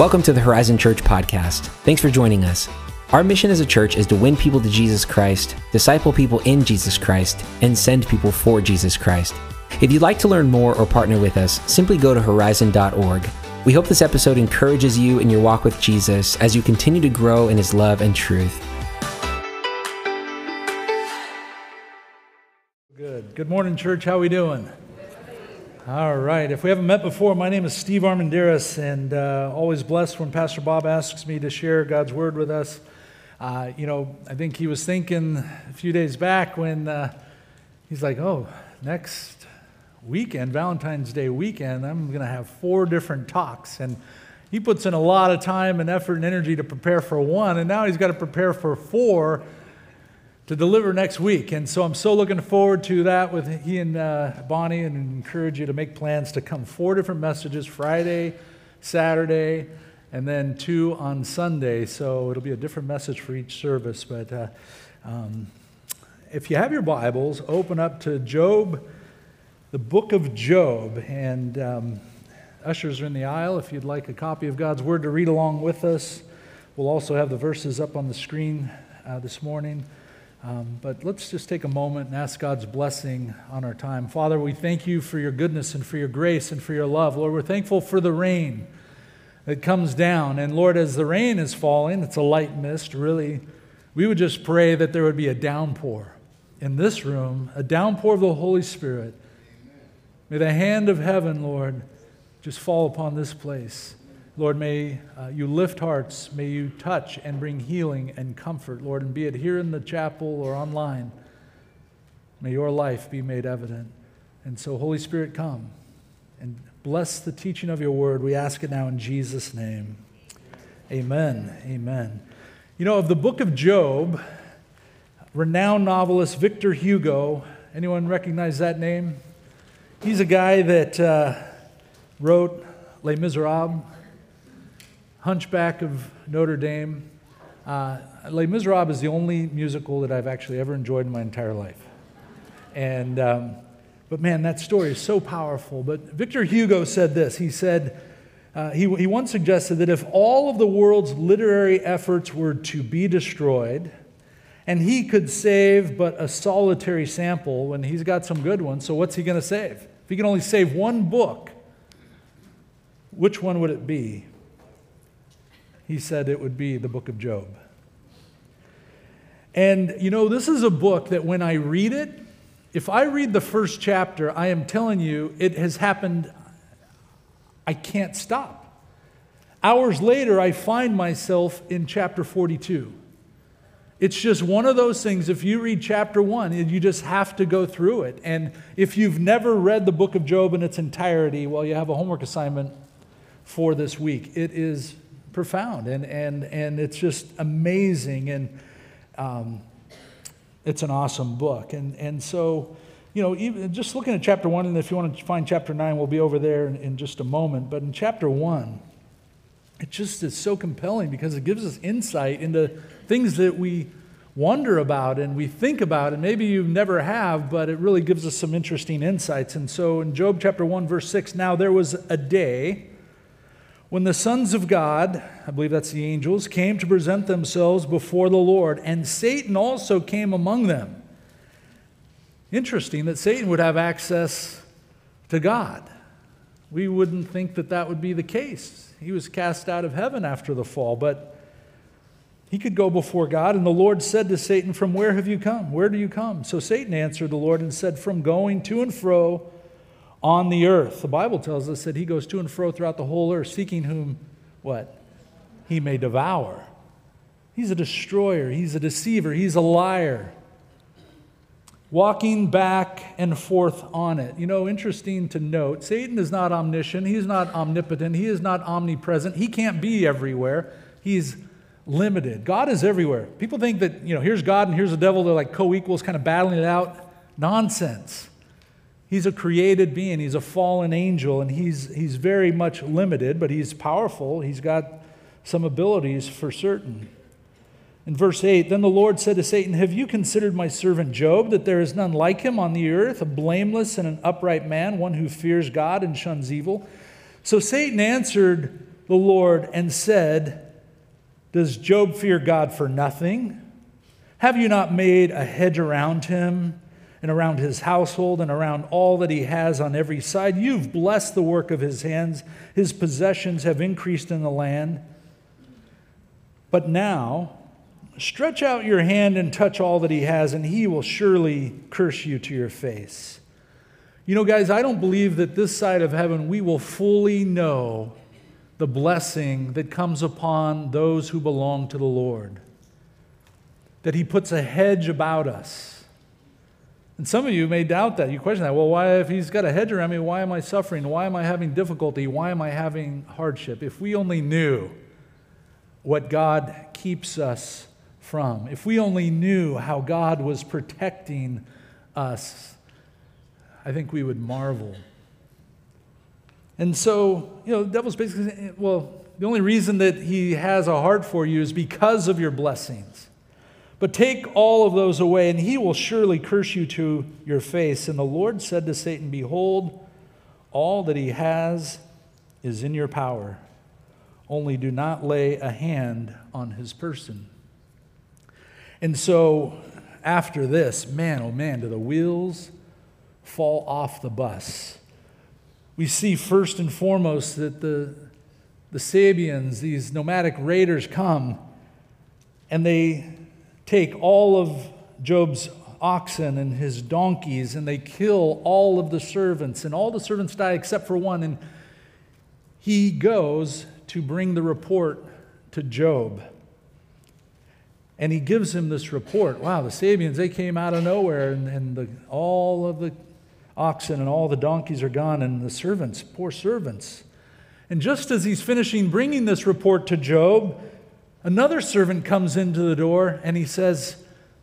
Welcome to the Horizon Church podcast. Thanks for joining us. Our mission as a church is to win people to Jesus Christ, disciple people in Jesus Christ, and send people for Jesus Christ. If you'd like to learn more or partner with us, simply go to horizon.org. We hope this episode encourages you in your walk with Jesus as you continue to grow in his love and truth. Good. Good morning, church. How are we doing? All right. If we haven't met before, my name is Steve Armendariz, and uh, always blessed when Pastor Bob asks me to share God's word with us. Uh, you know, I think he was thinking a few days back when uh, he's like, "Oh, next weekend, Valentine's Day weekend, I'm going to have four different talks," and he puts in a lot of time and effort and energy to prepare for one, and now he's got to prepare for four to deliver next week. And so I'm so looking forward to that with he and uh, Bonnie and encourage you to make plans to come four different messages Friday, Saturday, and then two on Sunday. So it'll be a different message for each service. But uh, um, if you have your Bibles, open up to Job, the book of Job. And um, ushers are in the aisle if you'd like a copy of God's Word to read along with us. We'll also have the verses up on the screen uh, this morning. Um, but let's just take a moment and ask God's blessing on our time. Father, we thank you for your goodness and for your grace and for your love. Lord, we're thankful for the rain that comes down. And Lord, as the rain is falling, it's a light mist, really. We would just pray that there would be a downpour in this room, a downpour of the Holy Spirit. May the hand of heaven, Lord, just fall upon this place. Lord, may uh, you lift hearts. May you touch and bring healing and comfort, Lord, and be it here in the chapel or online. May your life be made evident. And so, Holy Spirit, come and bless the teaching of your word. We ask it now in Jesus' name. Amen. Amen. You know, of the book of Job, renowned novelist Victor Hugo, anyone recognize that name? He's a guy that uh, wrote Les Miserables Hunchback of Notre Dame. Uh, Les Miserables is the only musical that I've actually ever enjoyed in my entire life. And, um, but man, that story is so powerful. But Victor Hugo said this. He said, uh, he, he once suggested that if all of the world's literary efforts were to be destroyed, and he could save but a solitary sample when he's got some good ones, so what's he going to save? If he can only save one book, which one would it be? He said it would be the book of Job. And you know, this is a book that when I read it, if I read the first chapter, I am telling you, it has happened, I can't stop. Hours later, I find myself in chapter 42. It's just one of those things. If you read chapter one, you just have to go through it. And if you've never read the book of Job in its entirety, well, you have a homework assignment for this week. It is profound. And, and, and it's just amazing. And um, it's an awesome book. And, and so you know even just looking at chapter one and if you want to find chapter nine we'll be over there in, in just a moment. But in chapter one it just is so compelling because it gives us insight into things that we wonder about and we think about and maybe you never have but it really gives us some interesting insights. And so in job chapter 1 verse 6 now there was a day when the sons of God, I believe that's the angels, came to present themselves before the Lord, and Satan also came among them. Interesting that Satan would have access to God. We wouldn't think that that would be the case. He was cast out of heaven after the fall, but he could go before God. And the Lord said to Satan, From where have you come? Where do you come? So Satan answered the Lord and said, From going to and fro on the earth. The Bible tells us that he goes to and fro throughout the whole earth, seeking whom, what? He may devour. He's a destroyer, he's a deceiver, he's a liar. Walking back and forth on it. You know, interesting to note, Satan is not omniscient, he's not omnipotent, he is not omnipresent, he can't be everywhere. He's limited. God is everywhere. People think that, you know, here's God and here's the devil, they're like co equals, kind of battling it out. Nonsense. He's a created being, he's a fallen angel, and he's, he's very much limited, but he's powerful. He's got some abilities for certain. In verse 8, then the Lord said to Satan, Have you considered my servant Job, that there is none like him on the earth, a blameless and an upright man, one who fears God and shuns evil? So Satan answered the Lord and said, Does Job fear God for nothing? Have you not made a hedge around him and around his household and around all that he has on every side? You've blessed the work of his hands, his possessions have increased in the land. But now, stretch out your hand and touch all that he has, and he will surely curse you to your face. You know, guys, I don't believe that this side of heaven we will fully know the blessing that comes upon those who belong to the Lord. That He puts a hedge about us. And some of you may doubt that. You question that. Well, why, if He's got a hedge around me, why am I suffering? Why am I having difficulty? Why am I having hardship? If we only knew what God keeps us from, if we only knew how God was protecting us, I think we would marvel. And so, you know, the devil's basically saying, well, the only reason that he has a heart for you is because of your blessings. But take all of those away, and he will surely curse you to your face. And the Lord said to Satan, Behold, all that he has is in your power. Only do not lay a hand on his person. And so, after this, man, oh man, do the wheels fall off the bus we see first and foremost that the, the Sabeans, these nomadic raiders, come and they take all of Job's oxen and his donkeys and they kill all of the servants, and all the servants die except for one. And he goes to bring the report to Job. And he gives him this report. Wow, the Sabeans, they came out of nowhere, and, and the, all of the oxen and all the donkeys are gone, and the servants, poor servants. And just as he's finishing bringing this report to Job, another servant comes into the door and he says,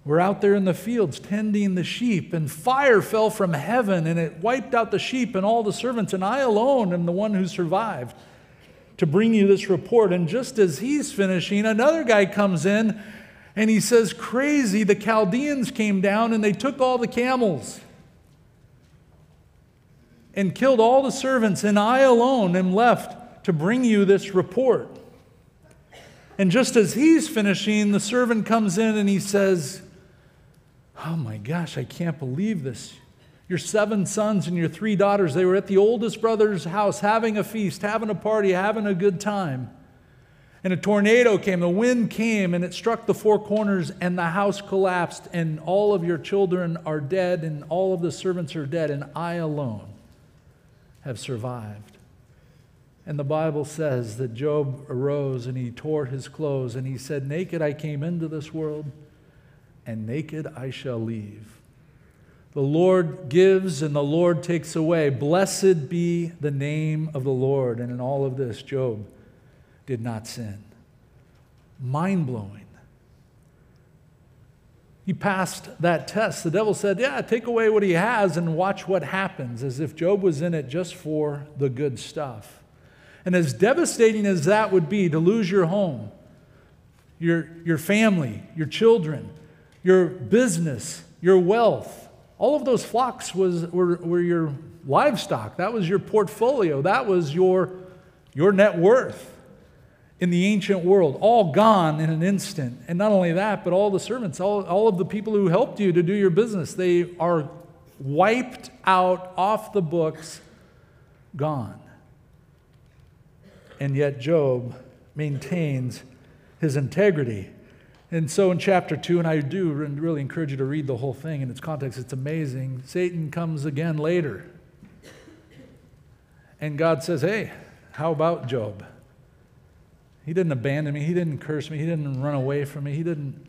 We're out there in the fields tending the sheep, and fire fell from heaven and it wiped out the sheep and all the servants, and I alone am the one who survived to bring you this report. And just as he's finishing, another guy comes in and he says, Crazy, the Chaldeans came down and they took all the camels and killed all the servants, and I alone am left to bring you this report. And just as he's finishing, the servant comes in and he says, Oh my gosh, I can't believe this. Your seven sons and your three daughters, they were at the oldest brother's house having a feast, having a party, having a good time. And a tornado came, the wind came, and it struck the four corners, and the house collapsed, and all of your children are dead, and all of the servants are dead, and I alone have survived. And the Bible says that Job arose and he tore his clothes and he said, Naked I came into this world, and naked I shall leave. The Lord gives and the Lord takes away. Blessed be the name of the Lord. And in all of this, Job did not sin. Mind blowing. He passed that test. The devil said, Yeah, take away what he has and watch what happens, as if Job was in it just for the good stuff. And as devastating as that would be to lose your home, your, your family, your children, your business, your wealth, all of those flocks was, were, were your livestock. That was your portfolio. That was your, your net worth in the ancient world, all gone in an instant. And not only that, but all the servants, all, all of the people who helped you to do your business, they are wiped out off the books, gone. And yet, Job maintains his integrity. And so in chapter 2, and I do really encourage you to read the whole thing in its context, it's amazing. Satan comes again later. And God says, Hey, how about Job? He didn't abandon me. He didn't curse me. He didn't run away from me. He didn't,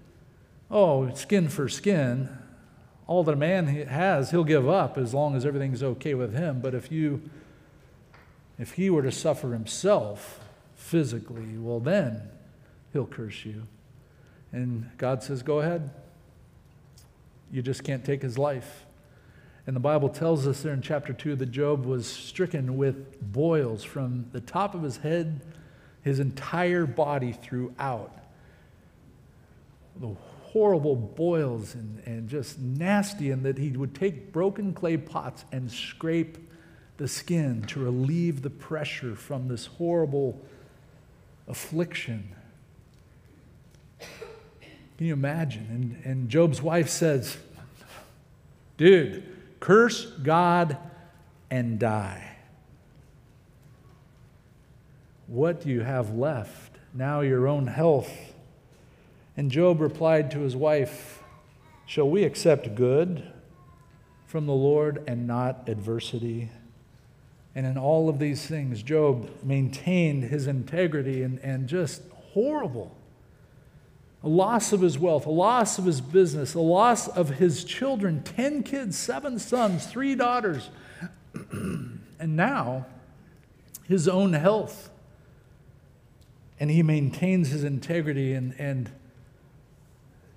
oh, skin for skin. All that a man has, he'll give up as long as everything's okay with him. But if you, if he were to suffer himself physically, well, then he'll curse you. And God says, go ahead. You just can't take his life. And the Bible tells us there in chapter 2 that Job was stricken with boils from the top of his head his entire body throughout. The horrible boils and, and just nasty, and that he would take broken clay pots and scrape the skin to relieve the pressure from this horrible affliction. Can you imagine? And, and Job's wife says, Dude, curse God and die. What do you have left? Now your own health. And Job replied to his wife, Shall we accept good from the Lord and not adversity? And in all of these things, Job maintained his integrity and, and just horrible. A loss of his wealth, a loss of his business, a loss of his children 10 kids, seven sons, three daughters, and now his own health and he maintains his integrity. And, and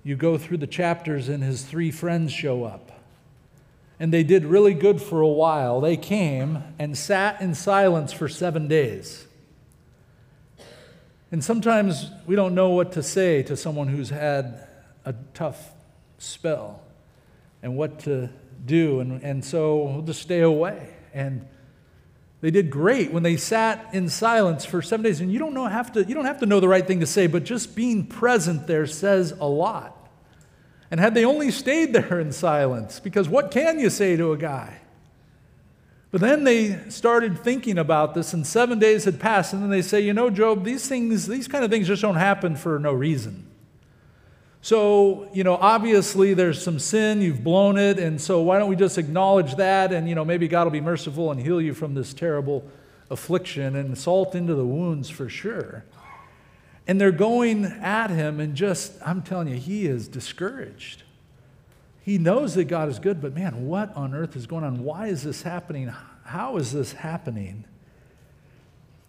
you go through the chapters, and his three friends show up. And they did really good for a while. They came and sat in silence for seven days. And sometimes we don't know what to say to someone who's had a tough spell and what to do. And, and so we'll just stay away. And they did great when they sat in silence for seven days. And you don't, know, have to, you don't have to know the right thing to say, but just being present there says a lot. And had they only stayed there in silence, because what can you say to a guy? But then they started thinking about this, and seven days had passed, and then they say, You know, Job, these things, these kind of things just don't happen for no reason. So, you know, obviously there's some sin, you've blown it, and so why don't we just acknowledge that and, you know, maybe God will be merciful and heal you from this terrible affliction and salt into the wounds for sure. And they're going at him and just, I'm telling you, he is discouraged. He knows that God is good, but man, what on earth is going on? Why is this happening? How is this happening?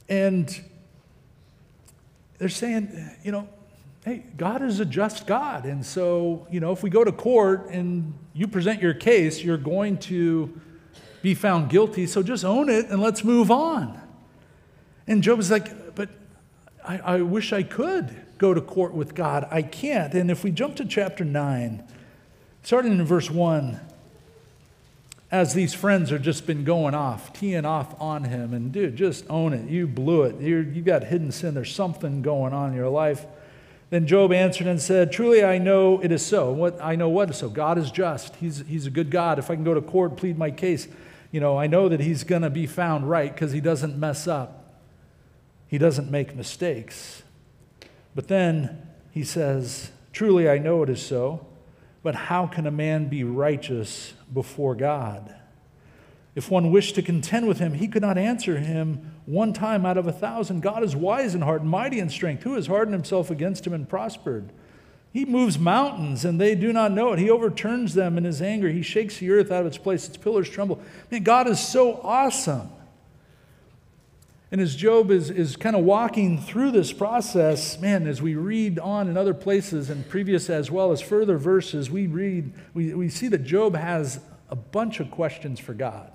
And they're saying, you know, hey, God is a just God. And so, you know, if we go to court and you present your case, you're going to be found guilty. So just own it and let's move on. And Job is like, I, I wish I could go to court with God. I can't. And if we jump to chapter 9, starting in verse 1, as these friends are just been going off, teeing off on him, and dude, just own it. You blew it. You're, you got hidden sin. There's something going on in your life. Then Job answered and said, Truly I know it is so. What I know what is so. God is just. He's, he's a good God. If I can go to court, plead my case, you know, I know that he's to be found right because he doesn't mess up. He doesn't make mistakes. But then he says, Truly I know it is so, but how can a man be righteous before God? If one wished to contend with him, he could not answer him one time out of a thousand. God is wise in heart and mighty in strength. Who has hardened himself against him and prospered? He moves mountains and they do not know it. He overturns them in his anger. He shakes the earth out of its place. Its pillars tremble. Man, God is so awesome. And as Job is, is kind of walking through this process, man, as we read on in other places and previous as well as further verses, we read, we, we see that Job has a bunch of questions for God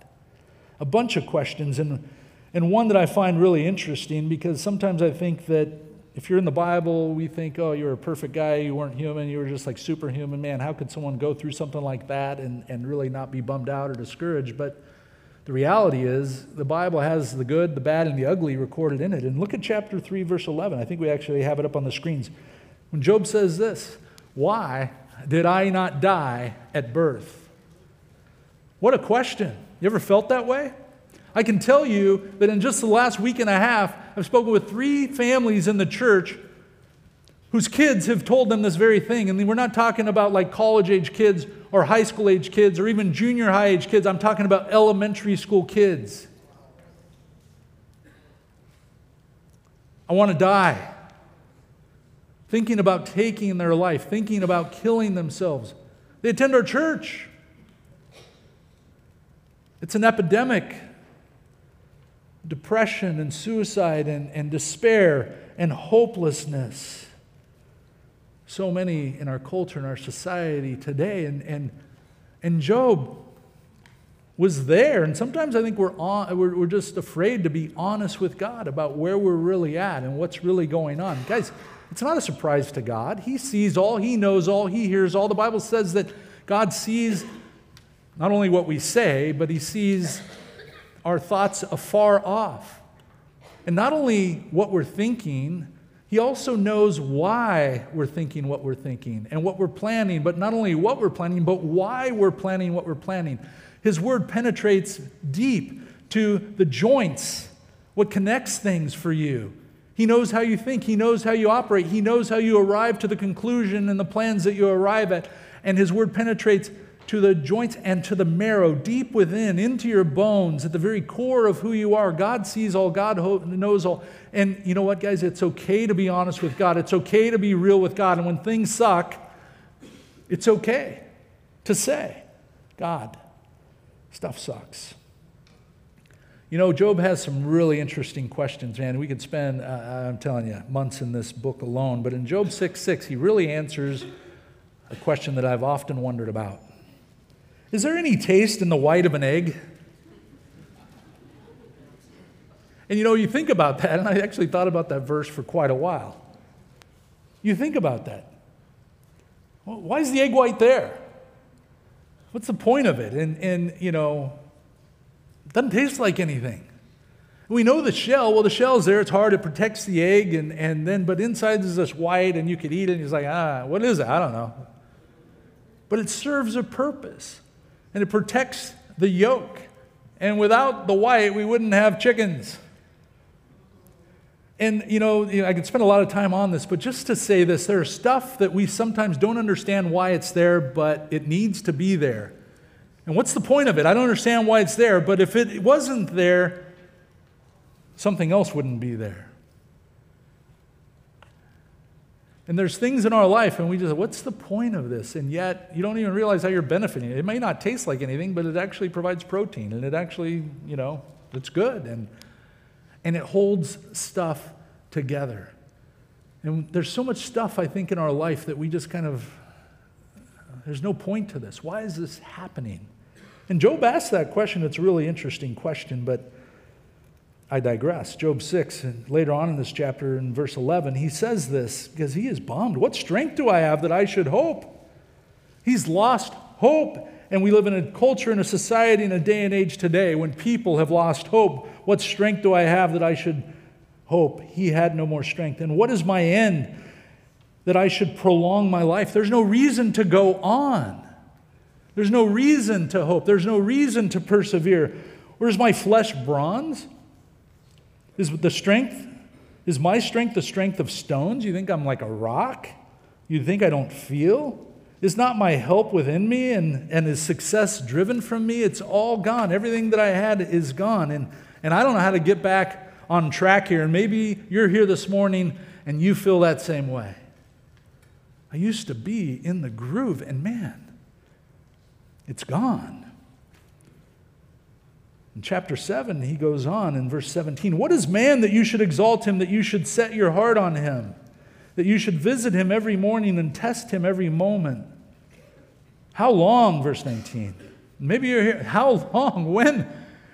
a bunch of questions, and, and one that I find really interesting because sometimes I think that if you're in the Bible, we think, oh, you're a perfect guy, you weren't human, you were just like superhuman. Man, how could someone go through something like that and, and really not be bummed out or discouraged? But the reality is, the Bible has the good, the bad, and the ugly recorded in it. And look at chapter 3, verse 11. I think we actually have it up on the screens. When Job says this, Why did I not die at birth? What a question. You ever felt that way? I can tell you that in just the last week and a half, I've spoken with three families in the church whose kids have told them this very thing. And we're not talking about like college age kids or high school age kids or even junior high age kids. I'm talking about elementary school kids. I want to die. Thinking about taking their life, thinking about killing themselves. They attend our church. It's an epidemic. Depression and suicide and, and despair and hopelessness. So many in our culture, and our society today. And, and, and Job was there. And sometimes I think we're, on, we're, we're just afraid to be honest with God about where we're really at and what's really going on. Guys, it's not a surprise to God. He sees all, He knows all, He hears all. The Bible says that God sees not only what we say, but he sees our thoughts afar off. And not only what we're thinking, He also knows why we're thinking what we're thinking and what we're planning, but not only what we're planning, but why we're planning what we're planning. His word penetrates deep to the joints, what connects things for you. He knows how you think, He knows how you operate, He knows how you arrive to the conclusion and the plans that you arrive at. And His word penetrates to the joints and to the marrow, deep within, into your bones, at the very core of who you are. God sees all, God knows all. And you know what, guys? It's okay to be honest with God, it's okay to be real with God. And when things suck, it's okay to say, God, stuff sucks. You know, Job has some really interesting questions, man. We could spend, uh, I'm telling you, months in this book alone. But in Job 6 6, he really answers a question that I've often wondered about. Is there any taste in the white of an egg? And you know, you think about that, and I actually thought about that verse for quite a while. You think about that. Well, why is the egg white there? What's the point of it? And, and you know, it doesn't taste like anything. We know the shell. Well, the shell's there. It's hard. It protects the egg, and, and then, but inside is this white, and you could eat it. And he's like, ah, what is it? I don't know. But it serves a purpose and it protects the yolk. And without the white, we wouldn't have chickens. And you know, I could spend a lot of time on this, but just to say this, there's stuff that we sometimes don't understand why it's there, but it needs to be there. And what's the point of it? I don't understand why it's there, but if it wasn't there, something else wouldn't be there. And there's things in our life, and we just, what's the point of this? And yet, you don't even realize how you're benefiting. It may not taste like anything, but it actually provides protein, and it actually, you know, it's good. And, and it holds stuff together. And there's so much stuff, I think, in our life that we just kind of, there's no point to this. Why is this happening? And Job asked that question. It's a really interesting question, but I digress. Job 6, and later on in this chapter, in verse 11, he says this because he is bummed. What strength do I have that I should hope? He's lost hope. And we live in a culture and a society in a day and age today when people have lost hope. What strength do I have that I should hope? He had no more strength. And what is my end that I should prolong my life? There's no reason to go on. There's no reason to hope. There's no reason to persevere. Where's my flesh bronze? Is the strength, is my strength the strength of stones? You think I'm like a rock? You think I don't feel? Is not my help within me and, and is success driven from me? It's all gone. Everything that I had is gone. And, and I don't know how to get back on track here. And maybe you're here this morning and you feel that same way. I used to be in the groove, and man, it's gone. In chapter 7, he goes on in verse 17 What is man that you should exalt him, that you should set your heart on him, that you should visit him every morning and test him every moment? How long, verse 19? Maybe you're here. How long? When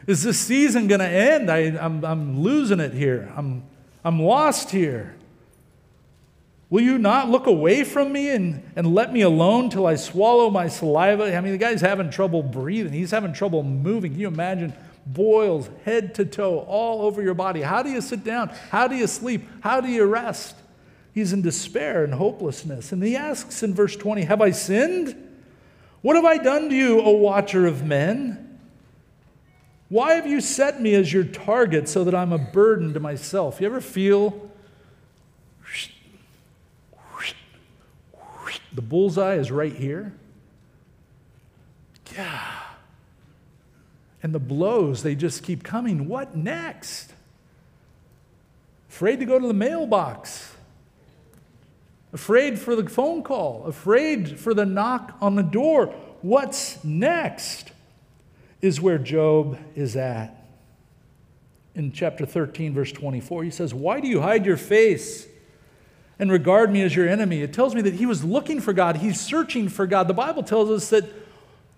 is this season going to end? I, am I'm, I'm losing it here. I'm, I'm lost here. Will you not look away from me and, and let me alone till I swallow my saliva? I mean, the guy's having trouble breathing. He's having trouble moving. Can you imagine boils head to toe all over your body. How do you sit down? How do you sleep? How do you rest? He's in despair and hopelessness. And he asks in verse 20, Have I sinned? What have I done to you, O watcher of men? Why have you set me as your target so that I'm a burden to myself? You ever feel the bullseye is right here? Yeah and the blows, they just keep coming. What next? Afraid to go to the mailbox. Afraid for the phone call. Afraid for the knock on the door. What's next? Is where Job is at. In chapter 13, verse 24, he says, Why do you hide your face? and regard me as your enemy. It tells me that he was looking for God. He's searching for God. The Bible tells us that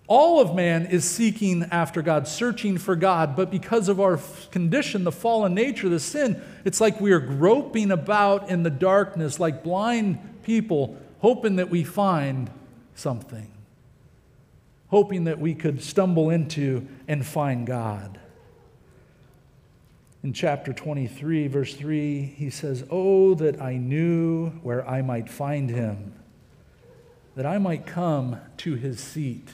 all of man is seeking after God, searching for God, but because of our condition, the fallen nature, the sin, it's like we are groping about in the darkness like blind people, hoping that we find something, hoping that we could stumble into and find God. In chapter 23, verse 3, he says, Oh, that I knew where I might find him, that I might come to his seat.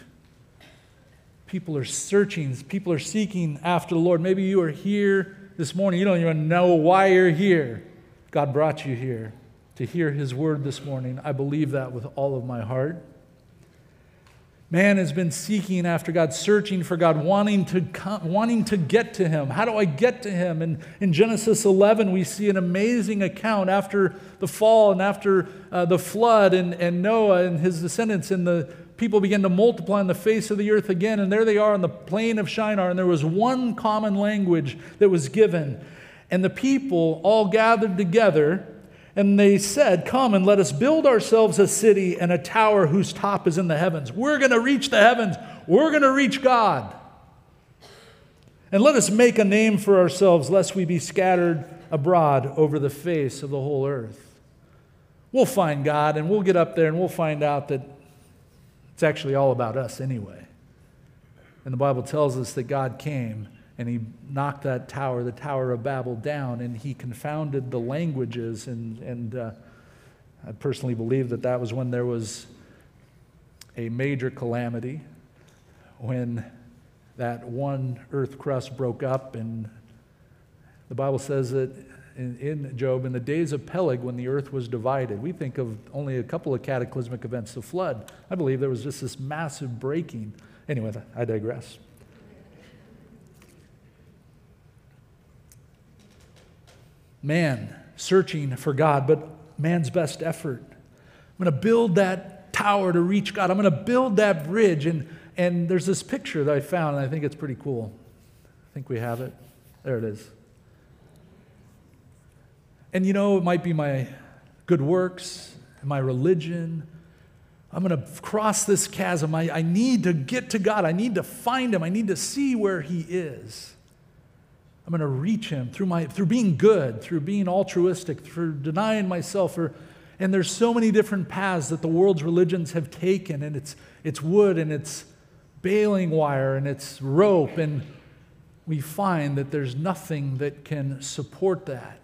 People are searching, people are seeking after the Lord. Maybe you are here this morning, you don't even know why you're here. God brought you here to hear his word this morning. I believe that with all of my heart. Man has been seeking after God, searching for God, wanting to, come, wanting to get to Him. How do I get to Him? And in Genesis 11, we see an amazing account after the fall and after uh, the flood and, and Noah and his descendants, in the people began to multiply on the face of the earth again. And there they are on the plain of Shinar, and there was one common language that was given. And the people all gathered together and they said, Come and let us build ourselves a city and a tower whose top is in the heavens. We're going to reach the heavens. We're going to reach God. And let us make a name for ourselves, lest we be scattered abroad over the face of the whole earth. We'll find God and we'll get up there and we'll find out that it's actually all about us anyway. And the Bible tells us that God came and he knocked that tower, the Tower of Babel, down, and he confounded the languages. And, and uh, I personally believe that that was when there was a major calamity, when that one earth crust broke up. And the Bible says that in, in Job, in the days of Peleg, when the earth was divided, we think of only a couple of cataclysmic events, the flood. I believe there was just this massive breaking. Anyway, I digress. man searching for God, but man's best effort. I'm going to build that tower to reach God. I'm going to build that bridge. And, and there's this picture that I found, and I think it's pretty cool. I think we have it. There it is. And you know, it might be my good works, and my religion. I'm going to cross this chasm. I, I need to get to God. I need to find Him. I need to see where He is. I'm going to reach him through, my, through being good, through being altruistic, through denying myself. Or, and there's so many different paths that the world's religions have taken, and it's, it's wood, and it's baling wire, and it's rope, and we find that there's nothing that can support that.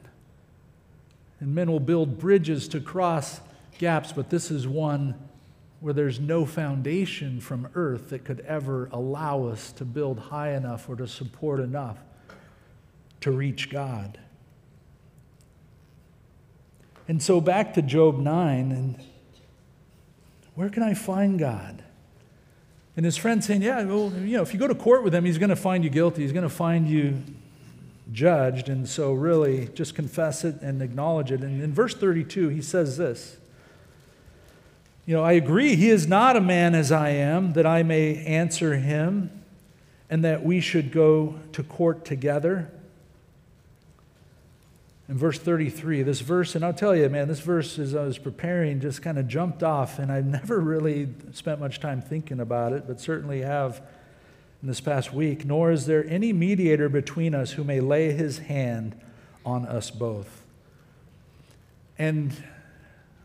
And men will build bridges to cross gaps, but this is one where there's no foundation from earth that could ever allow us to build high enough or to support enough to reach God. And so back to Job 9, and where can I find God? And his friend saying, Yeah, well, you know, if you go to court with him, he's going to find you guilty. He's going to find you judged. And so, really, just confess it and acknowledge it. And in verse 32, he says this You know, I agree, he is not a man as I am, that I may answer him, and that we should go to court together in verse 33, this verse, and I'll tell you, man, this verse, as I was preparing, just kind of jumped off, and I've never really spent much time thinking about it, but certainly have in this past week. Nor is there any mediator between us who may lay his hand on us both. And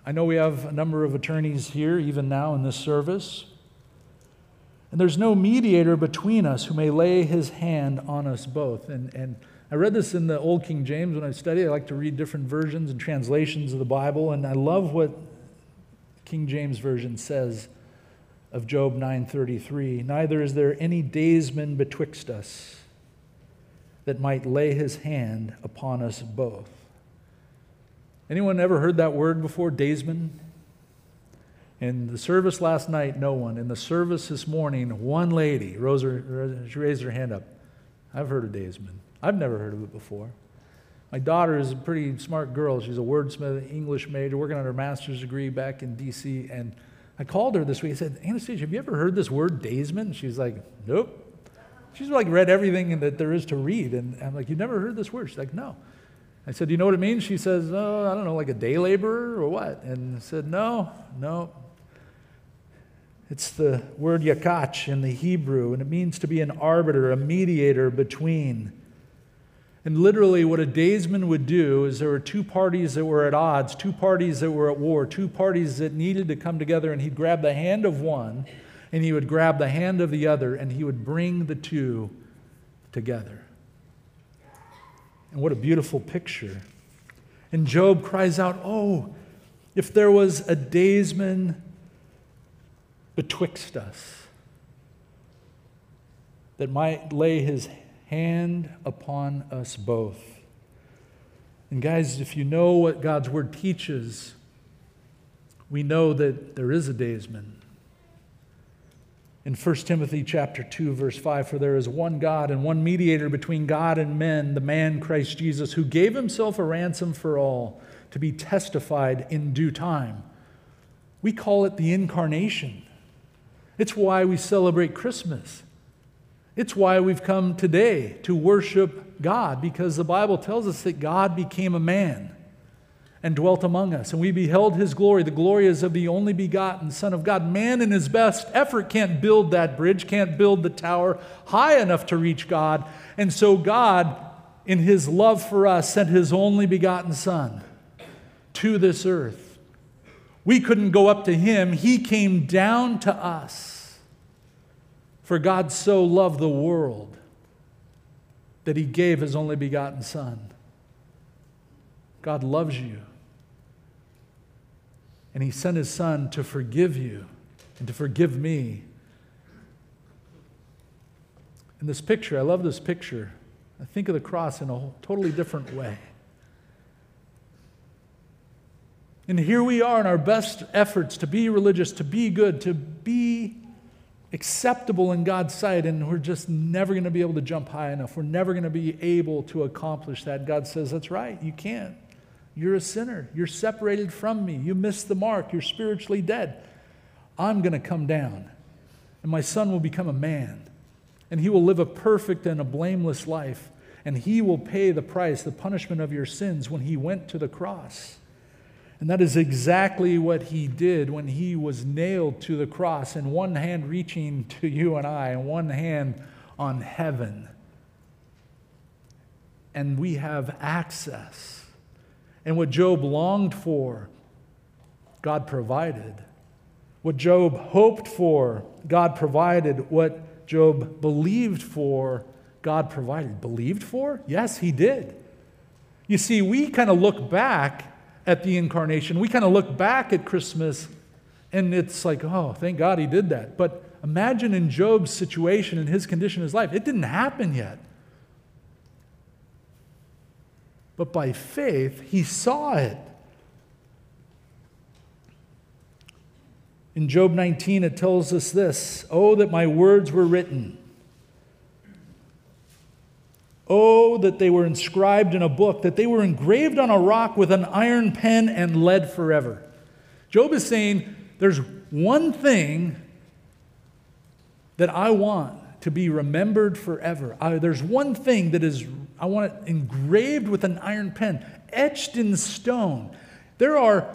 I know we have a number of attorneys here, even now in this service. And there's no mediator between us who may lay his hand on us both. And, and I read this in the Old King James when I study. I like to read different versions and translations of the Bible, and I love what King James Version says of Job 9:33. Neither is there any daysman betwixt us that might lay his hand upon us both. Anyone ever heard that word before, daysman? In the service last night, no one. In the service this morning, one lady rose her, she raised her hand up. I've heard of daysman. I've never heard of it before. My daughter is a pretty smart girl. She's a wordsmith, English major, working on her master's degree back in D.C. And I called her this week. I said, Anastasia, have you ever heard this word, daysman? She's like, nope. She's like read everything that there is to read. And I'm like, you've never heard this word? She's like, no. I said, do you know what it means? She says, oh, I don't know, like a day laborer or what? And I said, no, no. It's the word yakach in the Hebrew, and it means to be an arbiter, a mediator between and literally, what a daysman would do is there were two parties that were at odds, two parties that were at war, two parties that needed to come together, and he'd grab the hand of one and he would grab the hand of the other and he would bring the two together. And what a beautiful picture. And Job cries out, Oh, if there was a daysman betwixt us that might lay his hand upon us both. And guys, if you know what God's word teaches, we know that there is a daysman. In 1 Timothy chapter 2 verse 5 for there is one God and one mediator between God and men the man Christ Jesus who gave himself a ransom for all to be testified in due time. We call it the incarnation. It's why we celebrate Christmas. It's why we've come today to worship God, because the Bible tells us that God became a man and dwelt among us, and we beheld his glory. The glory is of the only begotten Son of God. Man, in his best effort, can't build that bridge, can't build the tower high enough to reach God. And so, God, in his love for us, sent his only begotten Son to this earth. We couldn't go up to him, he came down to us. For God so loved the world that he gave his only begotten Son. God loves you. And he sent his Son to forgive you and to forgive me. In this picture, I love this picture. I think of the cross in a totally different way. And here we are in our best efforts to be religious, to be good, to be acceptable in God's sight, and we're just never going to be able to jump high enough. We're never going to be able to accomplish that. God says, That's right, you can't. You're a sinner. You're separated from me. You missed the mark. You're spiritually dead. I'm going to come down, and my son will become a man, and he will live a perfect and a blameless life, and he will pay the price, the punishment of your sins when he went to the cross. And that is exactly what he did when he was nailed to the cross, and one hand reaching to you and I, and one hand on heaven. And we have access. And what Job longed for, God provided. What Job hoped for, God provided. What Job believed for, God provided. Believed for? Yes, he did. You see, we kind of look back at the incarnation. We kind of look back at Christmas and it's like, oh, thank God he did that. But imagine in Job's situation, in his condition in his life, it didn't happen yet. But by faith, he saw it. In Job 19, it tells us this Oh, that my words were written Oh, that they were inscribed in a book, that they were engraved on a rock with an iron pen and lead forever. Job is saying, There's one thing that I want to be remembered forever. I, there's one thing that is, I want it engraved with an iron pen, etched in stone. There are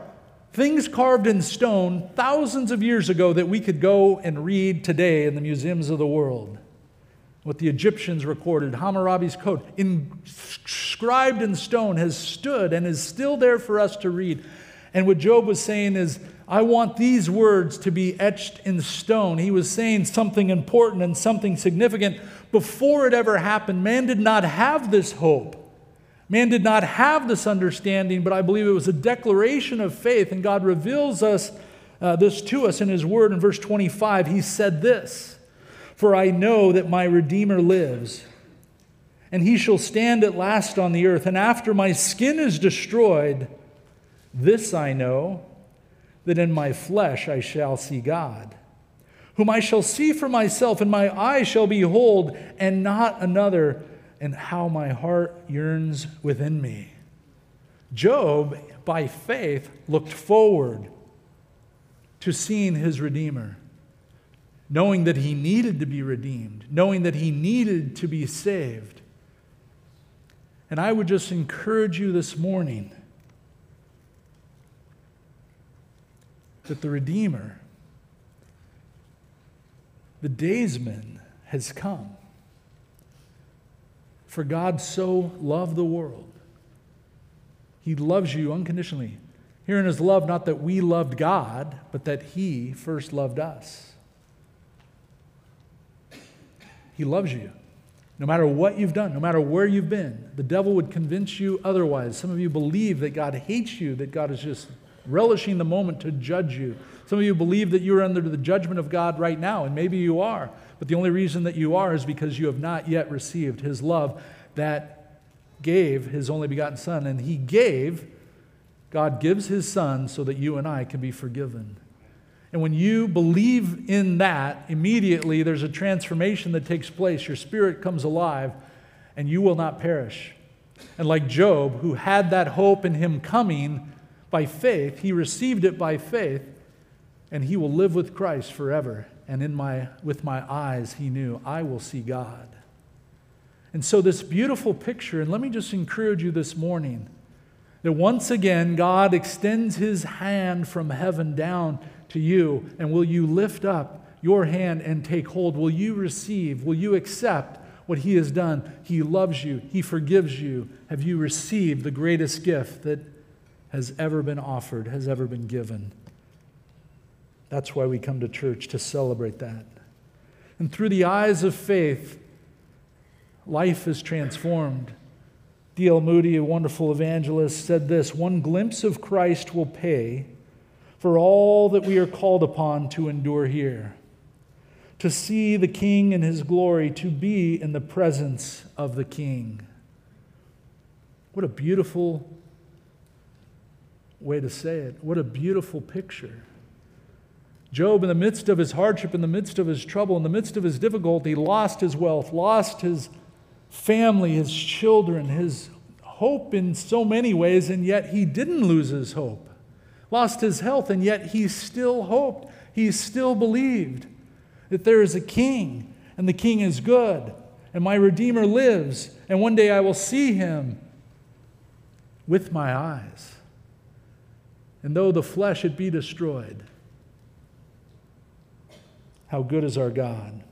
things carved in stone thousands of years ago that we could go and read today in the museums of the world what the Egyptians recorded, Hammurabi's code, inscribed in stone, has stood and is still there for us to read. And what Job was saying is, I want these words to be etched in stone. He was saying something important and something significant. Before it ever happened, man did not have this hope. Man did not have this understanding, but I believe it was a declaration of faith, and God reveals us uh, this to us in His Word. In verse 25, He said this for I know that my Redeemer lives, and he shall stand at last on the earth. And after my skin is destroyed, this I know, that in my flesh I shall see God, whom I shall see for myself, and my eyes shall behold, and not another, and how my heart yearns within me. Job, by faith, looked forward to seeing his Redeemer knowing that he needed to be redeemed, knowing that he needed to be saved. And I would just encourage you this morning that the Redeemer, the daysman, has come. For God so loved the world. He loves you unconditionally. Here in his love, not that we loved God, but that he first loved us. He loves you. No matter what you've done, no matter where you've been, the devil would convince you otherwise. Some of you believe that God hates you, that God is just relishing the moment to judge you. Some of you believe that you're under the judgment of God right now, and maybe you are. But the only reason that you are is because you have not yet received his love that gave his only begotten Son. And he gave, God gives his Son so that you and I can be forgiven. And when you believe in that, immediately there's a transformation that takes place. Your spirit comes alive, and you will not perish. And like Job, who had that hope in him coming by faith, he received it by faith, and he will live with Christ forever. And in my, with my eyes, he knew, I will see God. And so, this beautiful picture, and let me just encourage you this morning that once again, God extends his hand from heaven down to you? And will you lift up your hand and take hold? Will you receive? Will you accept what He has done? He loves you, He forgives you. Have you received the greatest gift that has ever been offered, has ever been given? That's why we come to church, to celebrate that. And through the eyes of faith, life is transformed. D.L. Moody, a wonderful evangelist, said this One glimpse of Christ will pay for all that we are called upon to endure here, to see the King in his glory, to be in the presence of the King. What a beautiful way to say it. What a beautiful picture. Job, in the midst of his hardship, in the midst of his trouble, in the midst of his difficulty, lost his wealth, lost his family, his children, his hope in so many ways, and yet he didn't lose his hope lost his health, and yet he still hoped, he still believed that there is a king, and the king is good, and my Redeemer lives, and one day I will see him with my eyes. And though the flesh it be destroyed, how good is our God?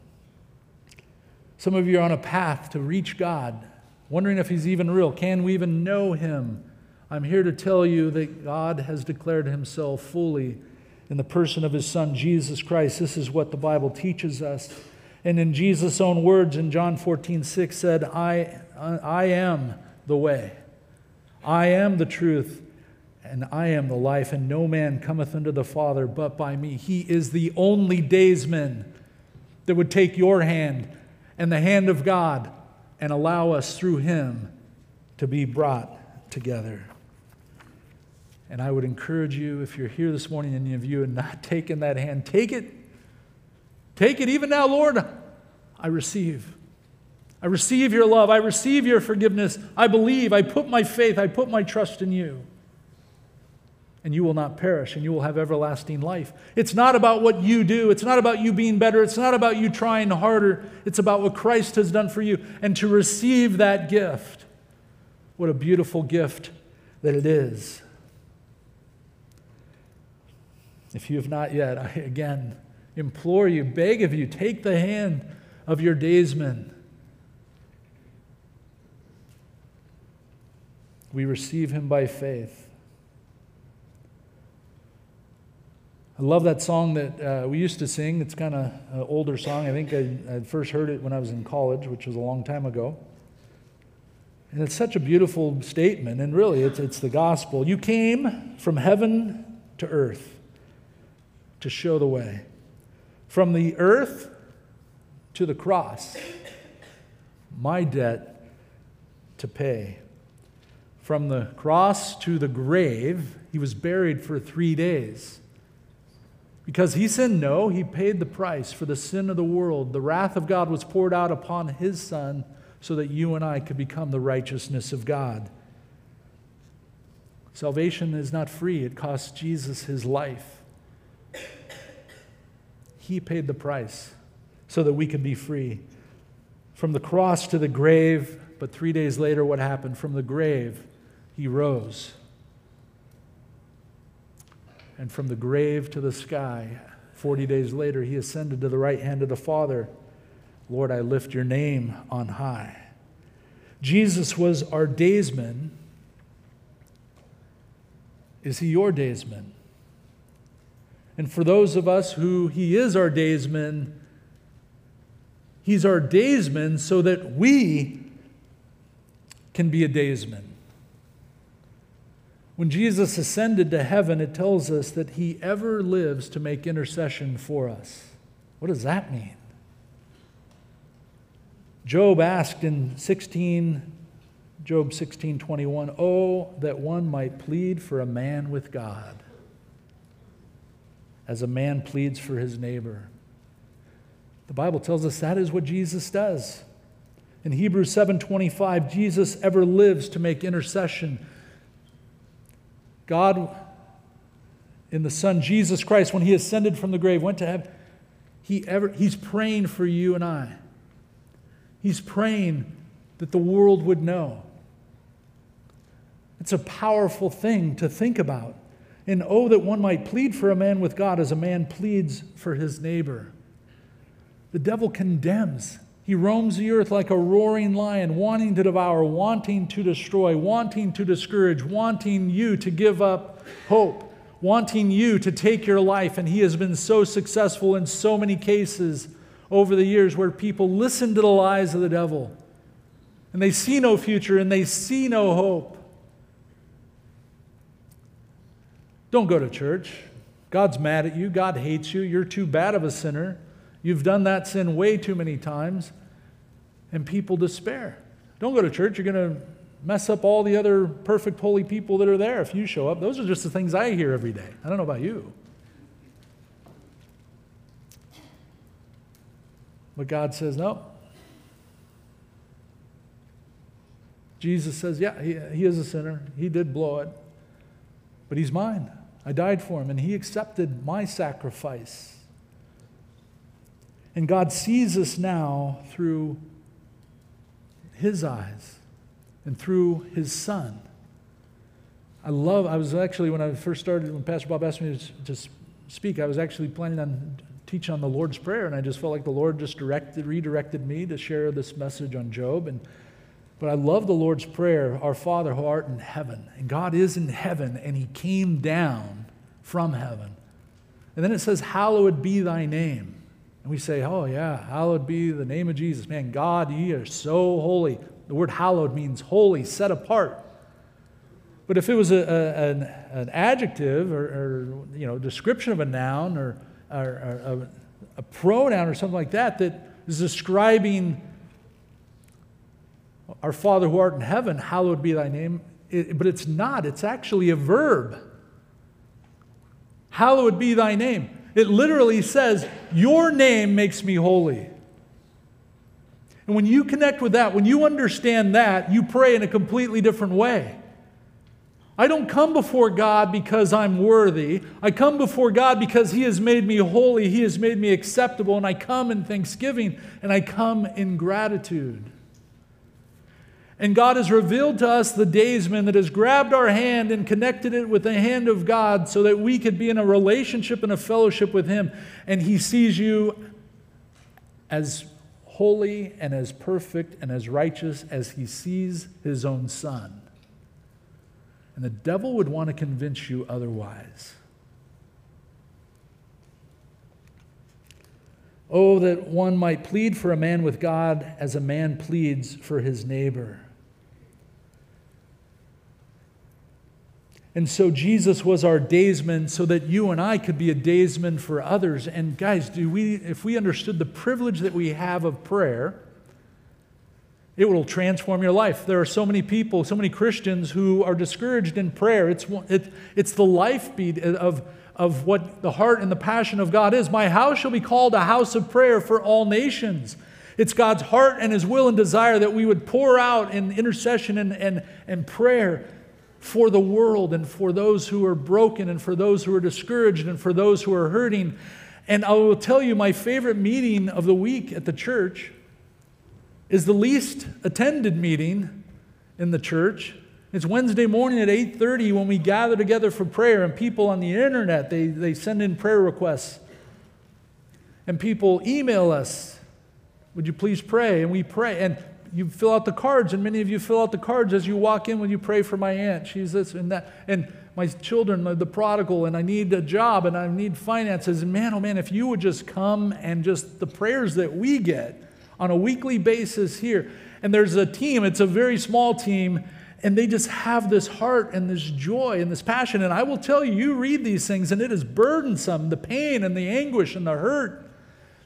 Some of you are on a path to reach God, wondering if He's even real. Can we even know Him? I'm here to tell you that God has declared himself fully in the person of his son, Jesus Christ. This is what the Bible teaches us. And in Jesus' own words in John 14, 6 said, I, I am the way, I am the truth, and I am the life, and no man cometh unto the Father but by me. He is the only daysman that would take your hand and the hand of God and allow us through him to be brought together. And I would encourage you, if you're here this morning and you have not taken that hand, take it. Take it even now, Lord. I receive. I receive your love. I receive your forgiveness. I believe. I put my faith. I put my trust in you. And you will not perish and you will have everlasting life. It's not about what you do. It's not about you being better. It's not about you trying harder. It's about what Christ has done for you. And to receive that gift, what a beautiful gift that it is. If you have not yet, I again implore you, beg of you, take the hand of your daysman. We receive him by faith. I love that song that uh, we used to sing. It's kind of an older song. I think I, I first heard it when I was in college, which was a long time ago. And it's such a beautiful statement, and really, it's, it's the gospel. You came from heaven to earth to show the way. From the earth to the cross, my debt to pay. From the cross to the grave, he was buried for three days. Because he said no, he paid the price for the sin of the world. The wrath of God was poured out upon his son so that you and I could become the righteousness of God. Salvation is not free, it costs Jesus his life. He paid the price so that we could be free. From the cross to the grave, but three days later, what happened? From the grave, he rose. And from the grave to the sky, 40 days later, he ascended to the right hand of the Father. Lord, I lift your name on high. Jesus was our daysman. Is he your daysman? And for those of us who He is our daysman, He's our daysman so that we can be a daysman. When Jesus ascended to heaven, it tells us that he ever lives to make intercession for us. What does that mean? Job asked in 16, Job 16, 21, Oh, that one might plead for a man with God, as a man pleads for his neighbor. The Bible tells us that is what Jesus does. In Hebrews 7:25, Jesus ever lives to make intercession. God in the Son Jesus Christ, when he ascended from the grave, went to heaven, he ever, he's praying for you and I. He's praying that the world would know. It's a powerful thing to think about. And oh, that one might plead for a man with God as a man pleads for his neighbor. The devil condemns. He roams the earth like a roaring lion, wanting to devour, wanting to destroy, wanting to discourage, wanting you to give up hope, wanting you to take your life. And he has been so successful in so many cases over the years where people listen to the lies of the devil and they see no future and they see no hope. Don't go to church. God's mad at you. God hates you. You're too bad of a sinner. You've done that sin way too many times, and people despair. Don't go to church. You're going to mess up all the other perfect, holy people that are there if you show up. Those are just the things I hear every day. I don't know about you. But God says, no. Jesus says, yeah, he, he is a sinner. He did blow it. But he's mine. I died for him, and he accepted my sacrifice. And God sees us now through his eyes and through his son. I love, I was actually, when I first started, when Pastor Bob asked me to, speak, I was actually planning on teaching on the Lord's Prayer, and I just felt like the Lord just directed, redirected me to share this message on Job. And, but I love the Lord's Prayer, Our Father who art in heaven. And God is in heaven, and he came down from heaven. And then it says, Hallowed be thy name. And we say, oh, yeah, hallowed be the name of Jesus. Man, God, ye are so holy. The word hallowed means holy, set apart. But if it was a, a an, an, adjective or, or, you know, description of a noun or, or, or a, a pronoun or something like that that is describing our Father who art in heaven, hallowed be thy name. It, but it's not, it's actually a verb. Hallowed be thy name. It literally says, Your name makes me holy. And when you connect with that, when you understand that, you pray in a completely different way. I don't come before God because I'm worthy. I come before God because He has made me holy, He has made me acceptable, and I come in thanksgiving and I come in gratitude. And God has revealed to us the daysman that has grabbed our hand and connected it with the hand of God so that we could be in a relationship and a fellowship with Him. And He sees you as holy and as perfect and as righteous as He sees His own Son. And the devil would want to convince you otherwise. Oh, that one might plead for a man with God as a man pleads for his neighbor. And so Jesus was our daysman so that you and I could be a daysman for others. And guys, do we if we understood the privilege that we have of prayer, it will transform your life. There are so many people, so many Christians who are discouraged in prayer. It's, it, it's the life beat of, of what the heart and the passion of God is. My house shall be called a house of prayer for all nations. It's God's heart and His will and desire that we would pour out in intercession and, and, and prayer for the world and for those who are broken and for those who are discouraged and for those who are hurting. And I will tell you, my favorite meeting of the week at the church is the least attended meeting in the church. It's Wednesday morning at 8:30 when we gather together for prayer and people on the internet they, they send in prayer requests. And people email us, would you please pray? And we pray. And you fill out the cards, and many of you fill out the cards as you walk in when you pray for my aunt. She's this and that. And my children, the prodigal, and I need a job and I need finances. And man, oh man, if you would just come and just the prayers that we get, on a weekly basis here. And there's a team, it's a very small team, and they just have this heart and this joy and this passion. And I will tell you, you read these things, and it is burdensome the pain and the anguish and the hurt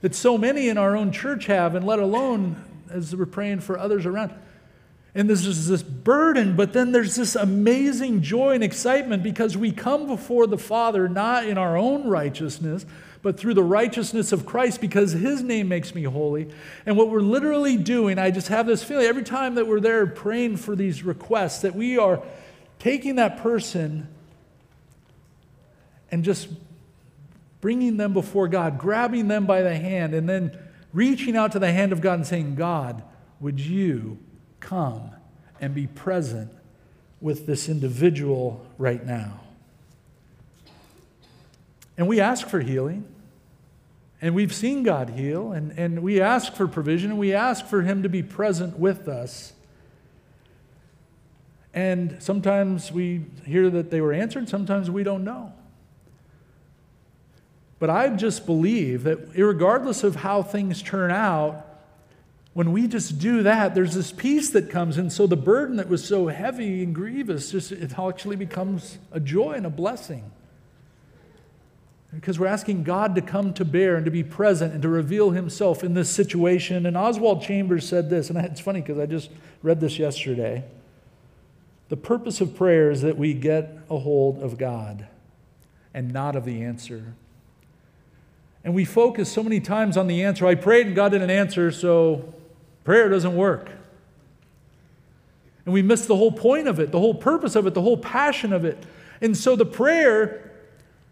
that so many in our own church have, and let alone as we're praying for others around. And there's this burden, but then there's this amazing joy and excitement because we come before the Father not in our own righteousness, but through the righteousness of Christ because His name makes me holy. And what we're literally doing, I just have this feeling every time that we're there praying for these requests, that we are taking that person and just bringing them before God, grabbing them by the hand, and then reaching out to the hand of God and saying, God, would you? come and be present with this individual right now. And we ask for healing. And we've seen God heal. And, and we ask for provision. And we ask for Him to be present with us. And sometimes we hear that they were answered, sometimes we don't know. But I just believe that, regardless of how things turn out, when we just do that, there's this peace that comes. And so the burden that was so heavy and grievous, just it actually becomes a joy and a blessing. Because we're asking God to come to bear and to be present and to reveal himself in this situation. And Oswald Chambers said this, and it's funny because I just read this yesterday. The purpose of prayer is that we get a hold of God and not of the answer. And we focus so many times on the answer. I prayed and God didn't answer, so Prayer doesn't work. And we miss the whole point of it, the whole purpose of it, the whole passion of it. And so the prayer,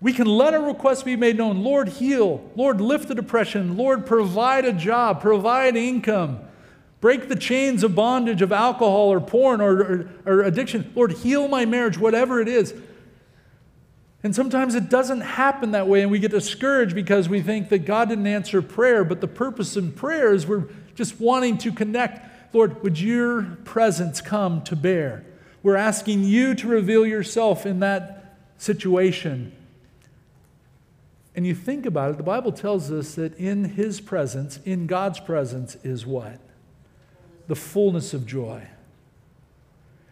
we can let our requests be made known. Lord, heal. Lord, lift the depression. Lord, provide a job, provide income. Break the chains of bondage of alcohol or porn or, or, or addiction. Lord, heal my marriage, whatever it is. And sometimes it doesn't happen that way, and we get discouraged because we think that God didn't answer prayer. But the purpose in prayer is we're just wanting to connect. Lord, would your presence come to bear? We're asking you to reveal yourself in that situation. And you think about it, the Bible tells us that in his presence, in God's presence, is what? The fullness of joy.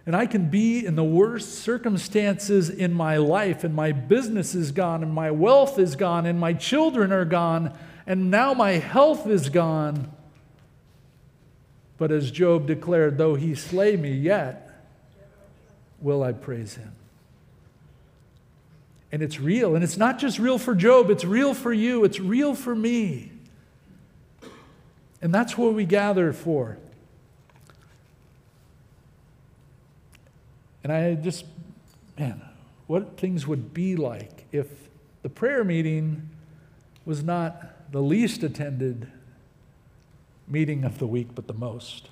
And I can be in the worst circumstances in my life, and my business is gone, and my wealth is gone, and my children are gone, and now my health is gone. But as Job declared, though he slay me, yet will I praise him. And it's real. And it's not just real for Job, it's real for you, it's real for me. And that's what we gather for. And I just, man, what things would be like if the prayer meeting was not the least attended meeting of the week, but the most.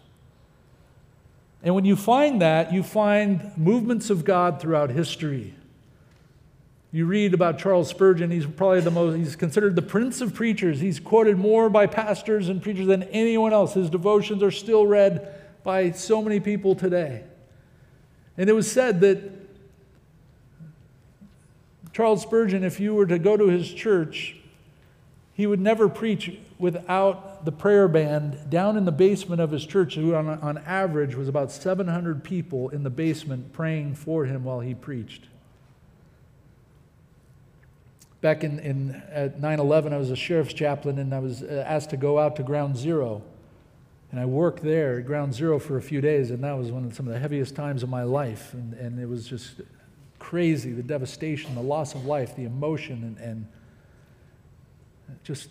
And when you find that, you find movements of God throughout history. You read about Charles Spurgeon, he's probably the most, he's considered the prince of preachers. He's quoted more by pastors and preachers than anyone else. His devotions are still read by so many people today. And it was said that Charles Spurgeon, if you were to go to his church, he would never preach without the prayer band down in the basement of his church, who on, on average was about 700 people in the basement praying for him while he preached. Back in, in at 9 11, I was a sheriff's chaplain and I was uh, asked to go out to Ground Zero. And I worked there at Ground Zero for a few days, and that was one of some of the heaviest times of my life. And, and it was just crazy the devastation, the loss of life, the emotion, and, and just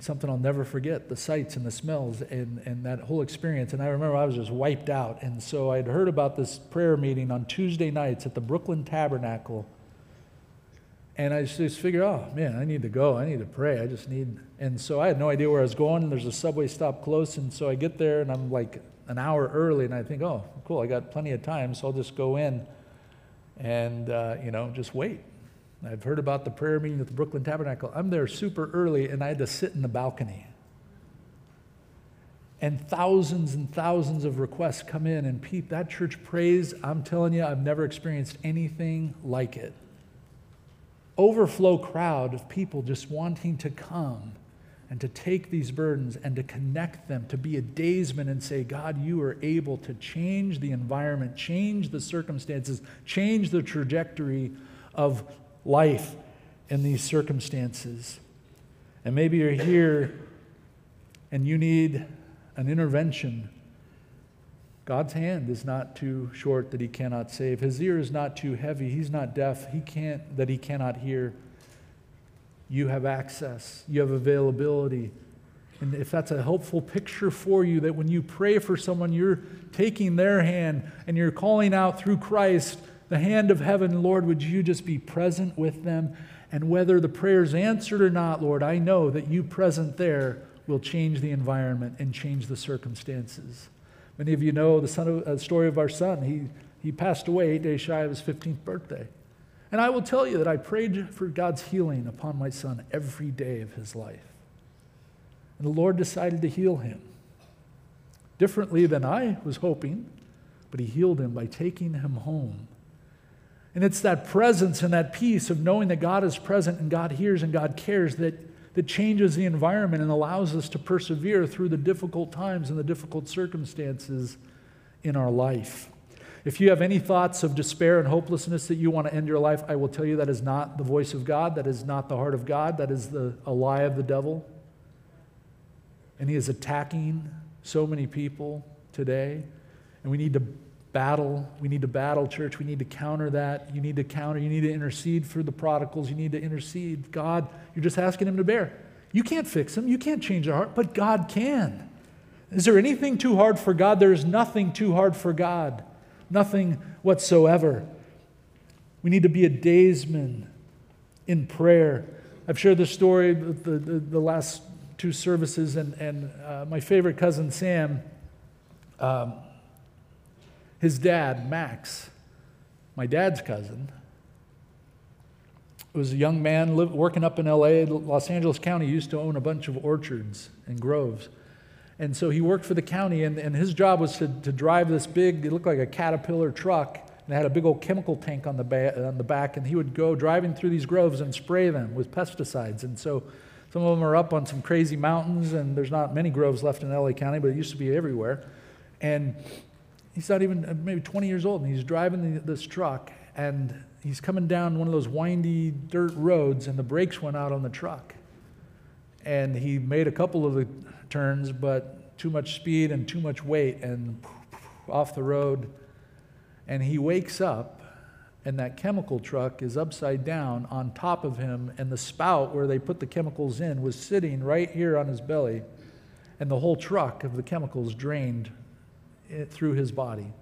something I'll never forget the sights and the smells and, and that whole experience. And I remember I was just wiped out. And so I'd heard about this prayer meeting on Tuesday nights at the Brooklyn Tabernacle. And I just figured, oh man, I need to go. I need to pray. I just need. And so I had no idea where I was going. There's a subway stop close. And so I get there and I'm like an hour early. And I think, oh, cool, I got plenty of time. So I'll just go in and, uh, you know, just wait. I've heard about the prayer meeting at the Brooklyn Tabernacle. I'm there super early and I had to sit in the balcony. And thousands and thousands of requests come in, and Pete, that church prays. I'm telling you, I've never experienced anything like it. Overflow crowd of people just wanting to come and to take these burdens and to connect them, to be a daysman and say, God, you are able to change the environment, change the circumstances, change the trajectory of life in these circumstances. And maybe you're here and you need an intervention. God's hand is not too short that he cannot save. His ear is not too heavy. He's not deaf. He can't that he cannot hear you have access, you have availability. And if that's a helpful picture for you, that when you pray for someone, you're taking their hand and you're calling out through Christ, the hand of heaven, Lord, would you just be present with them? And whether the prayer's answered or not, Lord, I know that you present there will change the environment and change the circumstances. Many of you know the son of, uh, story of our son. He, he passed away eight days shy of his 15th birthday. And I will tell you that I prayed for God's healing upon my son every day of his life. And the Lord decided to heal him differently than I was hoping, but he healed him by taking him home. And it's that presence and that peace of knowing that God is present and God hears and God cares that, that changes the environment and allows us to persevere through the difficult times and the difficult circumstances in our life. If you have any thoughts of despair and hopelessness that you want to end your life, I will tell you that is not the voice of God. That is not the heart of God. That is the, a lie of the devil. And he is attacking so many people today. And we need to battle. We need to battle, church. We need to counter that. You need to counter. You need to intercede for the prodigals. You need to intercede. God, you're just asking him to bear. You can't fix them. You can't change their heart, but God can. Is there anything too hard for God? There is nothing too hard for God nothing whatsoever. We need to be a daysman in prayer. I've shared this story the, the, the last two services, and, and uh, my favorite cousin Sam, um, his dad, Max, my dad's cousin, was a young man working up in LA. Los Angeles County used to own a bunch of orchards and groves. And so he worked for the county, and, and his job was to, to drive this big, it looked like a caterpillar truck, and it had a big old chemical tank on the, ba- on the back, and he would go driving through these groves and spray them with pesticides. And so some of them are up on some crazy mountains, and there's not many groves left in LA County, but it used to be everywhere. And he's not even uh, maybe 20 years old, and he's driving the, this truck, and he's coming down one of those windy dirt roads, and the brakes went out on the truck. And he made a couple of the turns, but too much speed and too much weight and off the road. And he wakes up, and that chemical truck is upside down on top of him, and the spout where they put the chemicals in was sitting right here on his belly, and the whole truck of the chemicals drained through his body.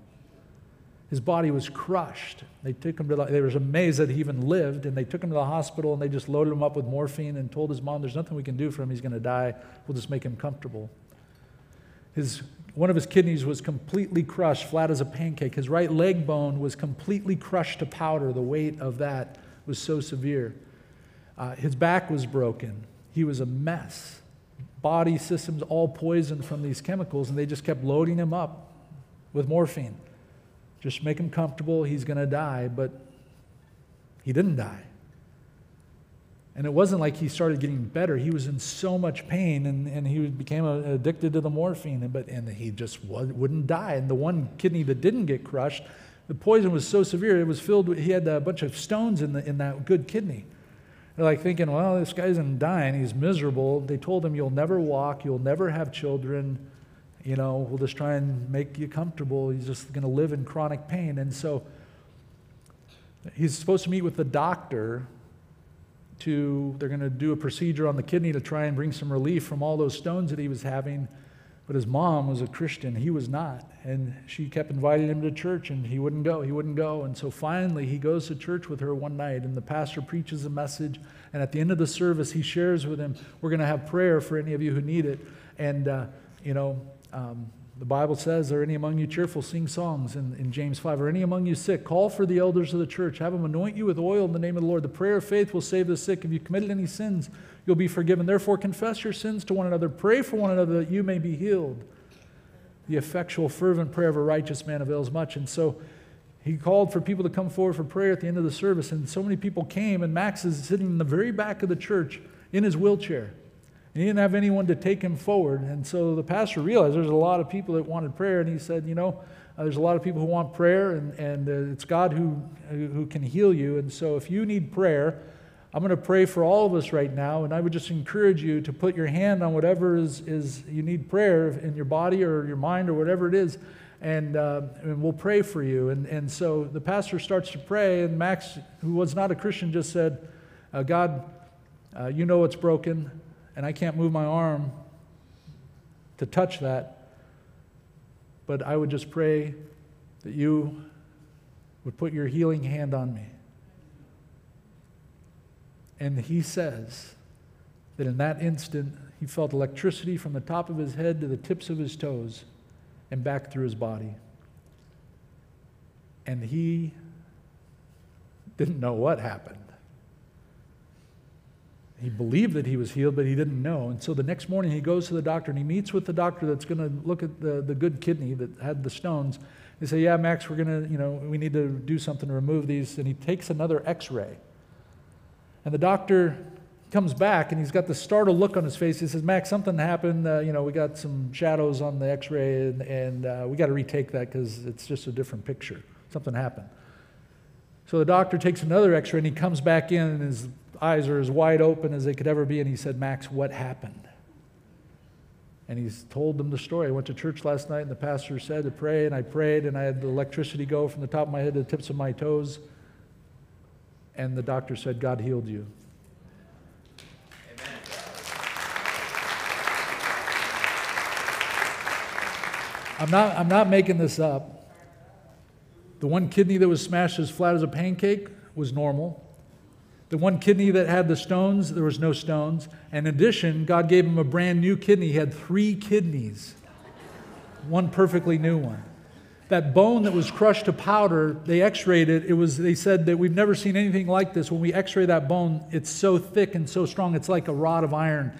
His body was crushed. They took him to the, they were amazed that he even lived, and they took him to the hospital and they just loaded him up with morphine and told his mom, There's nothing we can do for him. He's going to die. We'll just make him comfortable. His, one of his kidneys was completely crushed, flat as a pancake. His right leg bone was completely crushed to powder. The weight of that was so severe. Uh, his back was broken. He was a mess. Body systems all poisoned from these chemicals, and they just kept loading him up with morphine. Just make him comfortable. He's going to die. But he didn't die. And it wasn't like he started getting better. He was in so much pain and, and he became addicted to the morphine, but, and he just wouldn't die. And the one kidney that didn't get crushed, the poison was so severe, it was filled with, he had a bunch of stones in, the, in that good kidney. They're like thinking, well, this guy isn't dying, he's miserable. They told him, you'll never walk, you'll never have children, you know, we'll just try and make you comfortable. He's just going to live in chronic pain. And so he's supposed to meet with the doctor to, they're going to do a procedure on the kidney to try and bring some relief from all those stones that he was having. But his mom was a Christian. He was not. And she kept inviting him to church, and he wouldn't go. He wouldn't go. And so finally, he goes to church with her one night, and the pastor preaches a message. And at the end of the service, he shares with him, We're going to have prayer for any of you who need it. And, uh, you know, um, the Bible says, Are any among you cheerful? Sing songs in, in James 5. Are any among you sick? Call for the elders of the church. Have them anoint you with oil in the name of the Lord. The prayer of faith will save the sick. If you committed any sins, you'll be forgiven. Therefore, confess your sins to one another. Pray for one another that you may be healed. The effectual, fervent prayer of a righteous man avails much. And so he called for people to come forward for prayer at the end of the service. And so many people came, and Max is sitting in the very back of the church in his wheelchair. And he didn't have anyone to take him forward. And so the pastor realized there's a lot of people that wanted prayer. And he said, You know, uh, there's a lot of people who want prayer, and, and uh, it's God who, who can heal you. And so if you need prayer, I'm going to pray for all of us right now. And I would just encourage you to put your hand on whatever is, is you need prayer in your body or your mind or whatever it is. And, uh, and we'll pray for you. And, and so the pastor starts to pray, and Max, who was not a Christian, just said, uh, God, uh, you know what's broken and I can't move my arm to touch that. But I would just pray that you would put your healing hand on me. And he says that in that instant, he felt electricity from the top of his head to the tips of his toes and back through his body. And he didn't know what happened. He believed that he was healed, but he didn't know. And so the next morning he goes to the doctor and he meets with the doctor that's going to look at the, the good kidney that had the stones. They say, Yeah, Max, we're going to, you know, we need to do something to remove these. And he takes another x ray. And the doctor comes back and he's got the startled look on his face. He says, Max, something happened. Uh, you know, we got some shadows on the x ray and, and uh, we got to retake that because it's just a different picture. Something happened. So the doctor takes another x ray and he comes back in and his eyes are as wide open as they could ever be. And he said, Max, what happened? And he's told them the story. I went to church last night, and the pastor said to pray, and I prayed, and I had the electricity go from the top of my head to the tips of my toes. And the doctor said, God healed you. I'm not, I'm not making this up. The one kidney that was smashed as flat as a pancake was normal. The one kidney that had the stones, there was no stones. And in addition, God gave him a brand new kidney. He had three kidneys, one perfectly new one. That bone that was crushed to powder, they x rayed it. it was, they said that we've never seen anything like this. When we x ray that bone, it's so thick and so strong, it's like a rod of iron.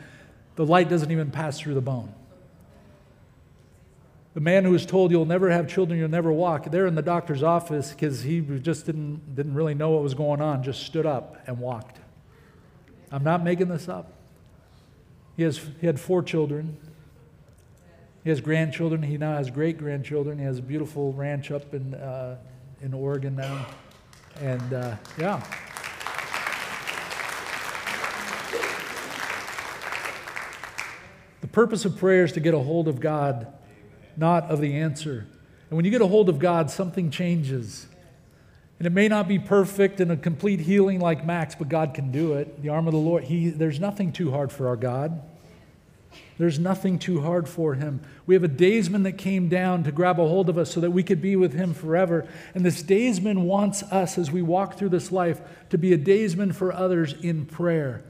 The light doesn't even pass through the bone. The man who was told you'll never have children, you'll never walk, there in the doctor's office because he just didn't, didn't really know what was going on, just stood up and walked. I'm not making this up. He, has, he had four children. He has grandchildren. He now has great grandchildren. He has a beautiful ranch up in, uh, in Oregon now. And uh, yeah. The purpose of prayer is to get a hold of God not of the answer. And when you get a hold of God, something changes. And it may not be perfect and a complete healing like Max, but God can do it. The arm of the Lord, he, there's nothing too hard for our God. There's nothing too hard for him. We have a daysman that came down to grab a hold of us so that we could be with him forever. And this daysman wants us, as we walk through this life, to be a daysman for others in prayer.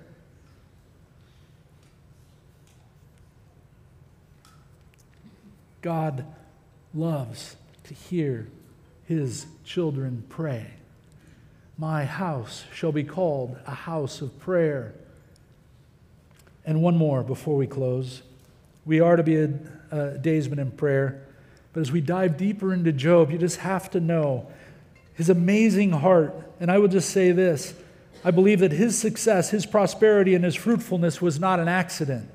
God loves to hear his children pray. My house shall be called a house of prayer. And one more before we close. We are to be a, a daysman in prayer, but as we dive deeper into Job, you just have to know his amazing heart. And I will just say this I believe that his success, his prosperity, and his fruitfulness was not an accident.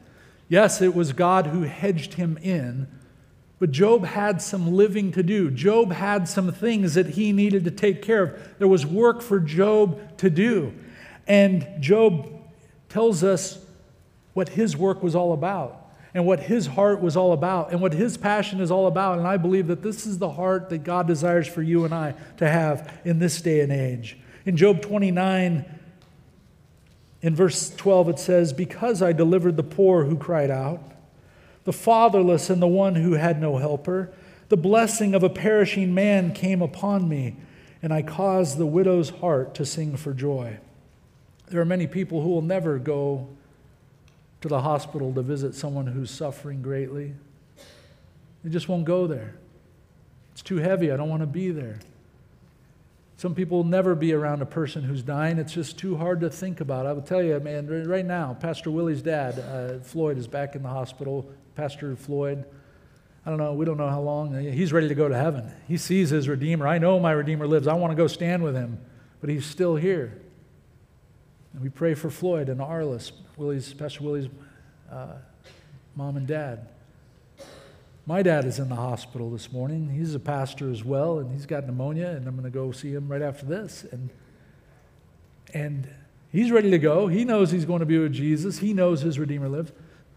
Yes, it was God who hedged him in but Job had some living to do. Job had some things that he needed to take care of. There was work for Job to do. And Job tells us what his work was all about and what his heart was all about and what his passion is all about. And I believe that this is the heart that God desires for you and I to have in this day and age. In Job 29, in verse 12, it says, Because I delivered the poor who cried out, the fatherless and the one who had no helper. The blessing of a perishing man came upon me, and I caused the widow's heart to sing for joy. There are many people who will never go to the hospital to visit someone who's suffering greatly. They just won't go there. It's too heavy. I don't want to be there. Some people will never be around a person who's dying. It's just too hard to think about. I will tell you, man, right now, Pastor Willie's dad, uh, Floyd, is back in the hospital Pastor Floyd. I don't know, we don't know how long. He's ready to go to heaven. He sees his Redeemer. I know my Redeemer lives. I want to go stand with him, but he's still here. And we pray for Floyd and Arliss, Willie's, Pastor Willie's uh, mom and dad. My dad is in the hospital this morning. He's a pastor as well, and he's got pneumonia, and I'm going to go see him right after this. And, and he's ready to go. He knows he's going to be with Jesus, he knows his Redeemer lives.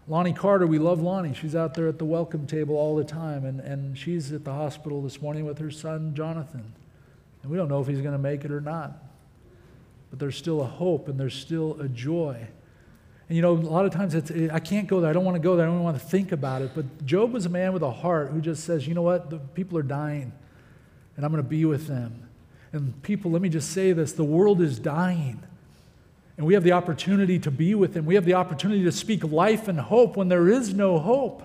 Lonnie Carter, we love Lonnie. She's out there at the welcome table all the time, and, and she's at the hospital this morning with her son, Jonathan. And we don't know if he's going to make it or not. But there's still a hope and there's still a joy. And you know, a lot of times it's, I can't go there. I don't want to go there. I don't want to think about it. But Job was a man with a heart who just says, you know what? The people are dying, and I'm going to be with them. And people, let me just say this the world is dying. And we have the opportunity to be with them. We have the opportunity to speak life and hope when there is no hope.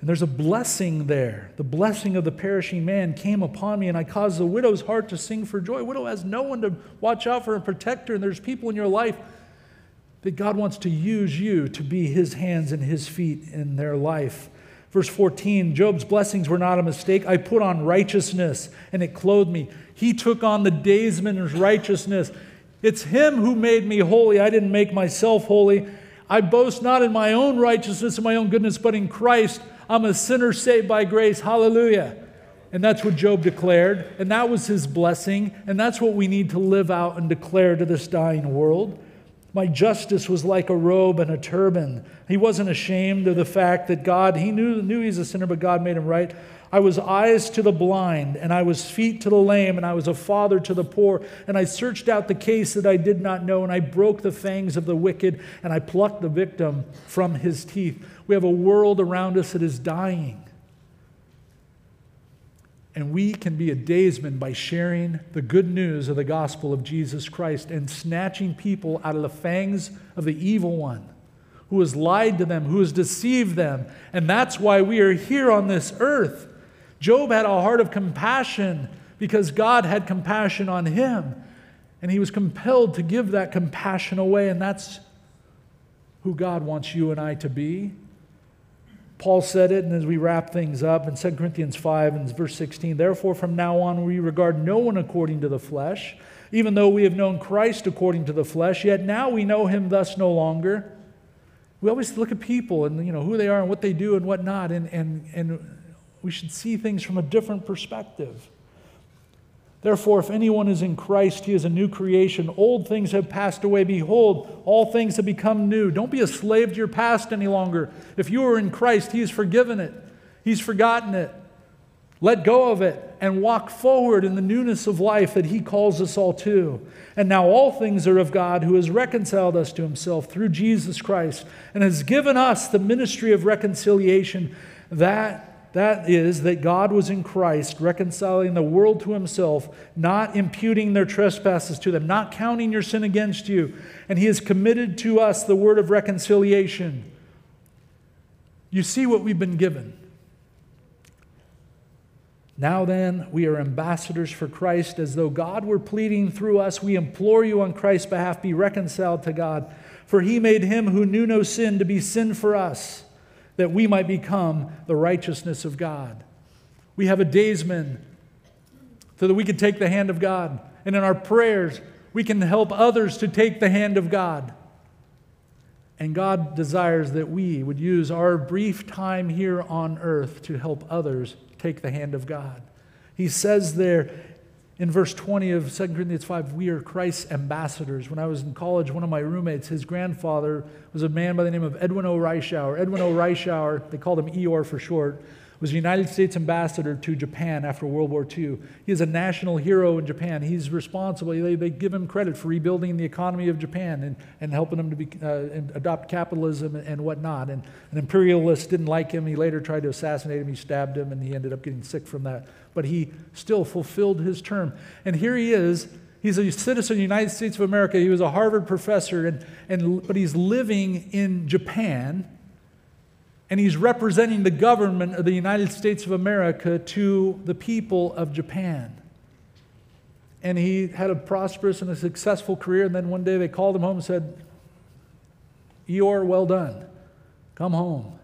And there's a blessing there. The blessing of the perishing man came upon me, and I caused the widow's heart to sing for joy. Widow has no one to watch out for and protect her, and there's people in your life that God wants to use you to be his hands and his feet in their life. Verse 14 Job's blessings were not a mistake. I put on righteousness, and it clothed me. He took on the daysman's righteousness. It's him who made me holy. I didn't make myself holy. I boast not in my own righteousness and my own goodness, but in Christ I'm a sinner saved by grace. Hallelujah. And that's what Job declared. And that was his blessing. And that's what we need to live out and declare to this dying world. My justice was like a robe and a turban. He wasn't ashamed of the fact that God, he knew, knew he's a sinner, but God made him right. I was eyes to the blind, and I was feet to the lame, and I was a father to the poor. And I searched out the case that I did not know, and I broke the fangs of the wicked, and I plucked the victim from his teeth. We have a world around us that is dying. And we can be a daysman by sharing the good news of the gospel of Jesus Christ and snatching people out of the fangs of the evil one who has lied to them, who has deceived them. And that's why we are here on this earth. Job had a heart of compassion because God had compassion on him. And he was compelled to give that compassion away. And that's who God wants you and I to be. Paul said it, and as we wrap things up in 2 Corinthians 5 and verse 16, therefore from now on we regard no one according to the flesh, even though we have known Christ according to the flesh, yet now we know him thus no longer. We always look at people and you know who they are and what they do and what not, and, and, and we should see things from a different perspective. Therefore, if anyone is in Christ, he is a new creation. Old things have passed away. Behold, all things have become new. Don't be a slave to your past any longer. If you are in Christ, he has forgiven it, he's forgotten it. Let go of it and walk forward in the newness of life that he calls us all to. And now all things are of God who has reconciled us to himself through Jesus Christ and has given us the ministry of reconciliation. That that is, that God was in Christ, reconciling the world to himself, not imputing their trespasses to them, not counting your sin against you. And he has committed to us the word of reconciliation. You see what we've been given. Now then, we are ambassadors for Christ, as though God were pleading through us. We implore you on Christ's behalf, be reconciled to God. For he made him who knew no sin to be sin for us that we might become the righteousness of God. We have a daysman so that we can take the hand of God. And in our prayers, we can help others to take the hand of God. And God desires that we would use our brief time here on earth to help others take the hand of God. He says there in verse 20 of 2 Corinthians 5, we are Christ's ambassadors. When I was in college, one of my roommates, his grandfather was a man by the name of Edwin O. Reischauer. Edwin O. Reischauer, they called him Eeyore for short, was a United States ambassador to Japan after World War II. He is a national hero in Japan. He's responsible, they, they give him credit for rebuilding the economy of Japan and, and helping them to be, uh, adopt capitalism and, and whatnot. And an imperialist didn't like him. He later tried to assassinate him. He stabbed him, and he ended up getting sick from that. But he still fulfilled his term. And here he is. He's a citizen of the United States of America. He was a Harvard professor, and, and, but he's living in Japan and he's representing the government of the United States of America to the people of Japan. And he had a prosperous and a successful career. And then one day they called him home and said, Eeyore, well done. Come home.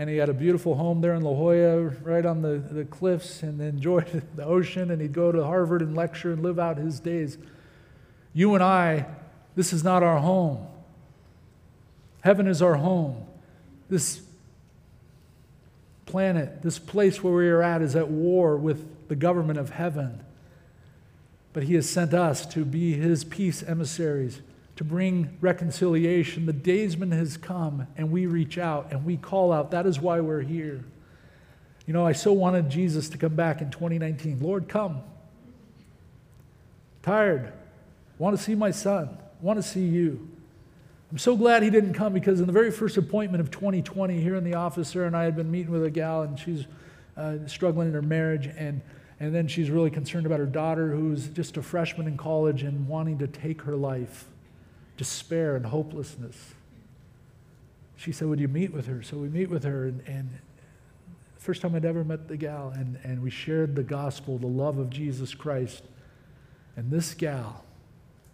And he had a beautiful home there in La Jolla, right on the, the cliffs, and enjoyed the ocean. And he'd go to Harvard and lecture and live out his days. You and I, this is not our home. Heaven is our home. This planet, this place where we are at, is at war with the government of heaven. But He has sent us to be His peace emissaries, to bring reconciliation. The daysman has come, and we reach out and we call out. That is why we're here. You know, I so wanted Jesus to come back in 2019. Lord, come. Tired. Want to see my son. Want to see you. I'm so glad he didn't come because in the very first appointment of 2020 here in the office, Sarah and I had been meeting with a gal, and she's uh, struggling in her marriage, and, and then she's really concerned about her daughter who's just a freshman in college and wanting to take her life, despair and hopelessness. She said, Would you meet with her? So we meet with her, and, and first time I'd ever met the gal, and, and we shared the gospel, the love of Jesus Christ. And this gal,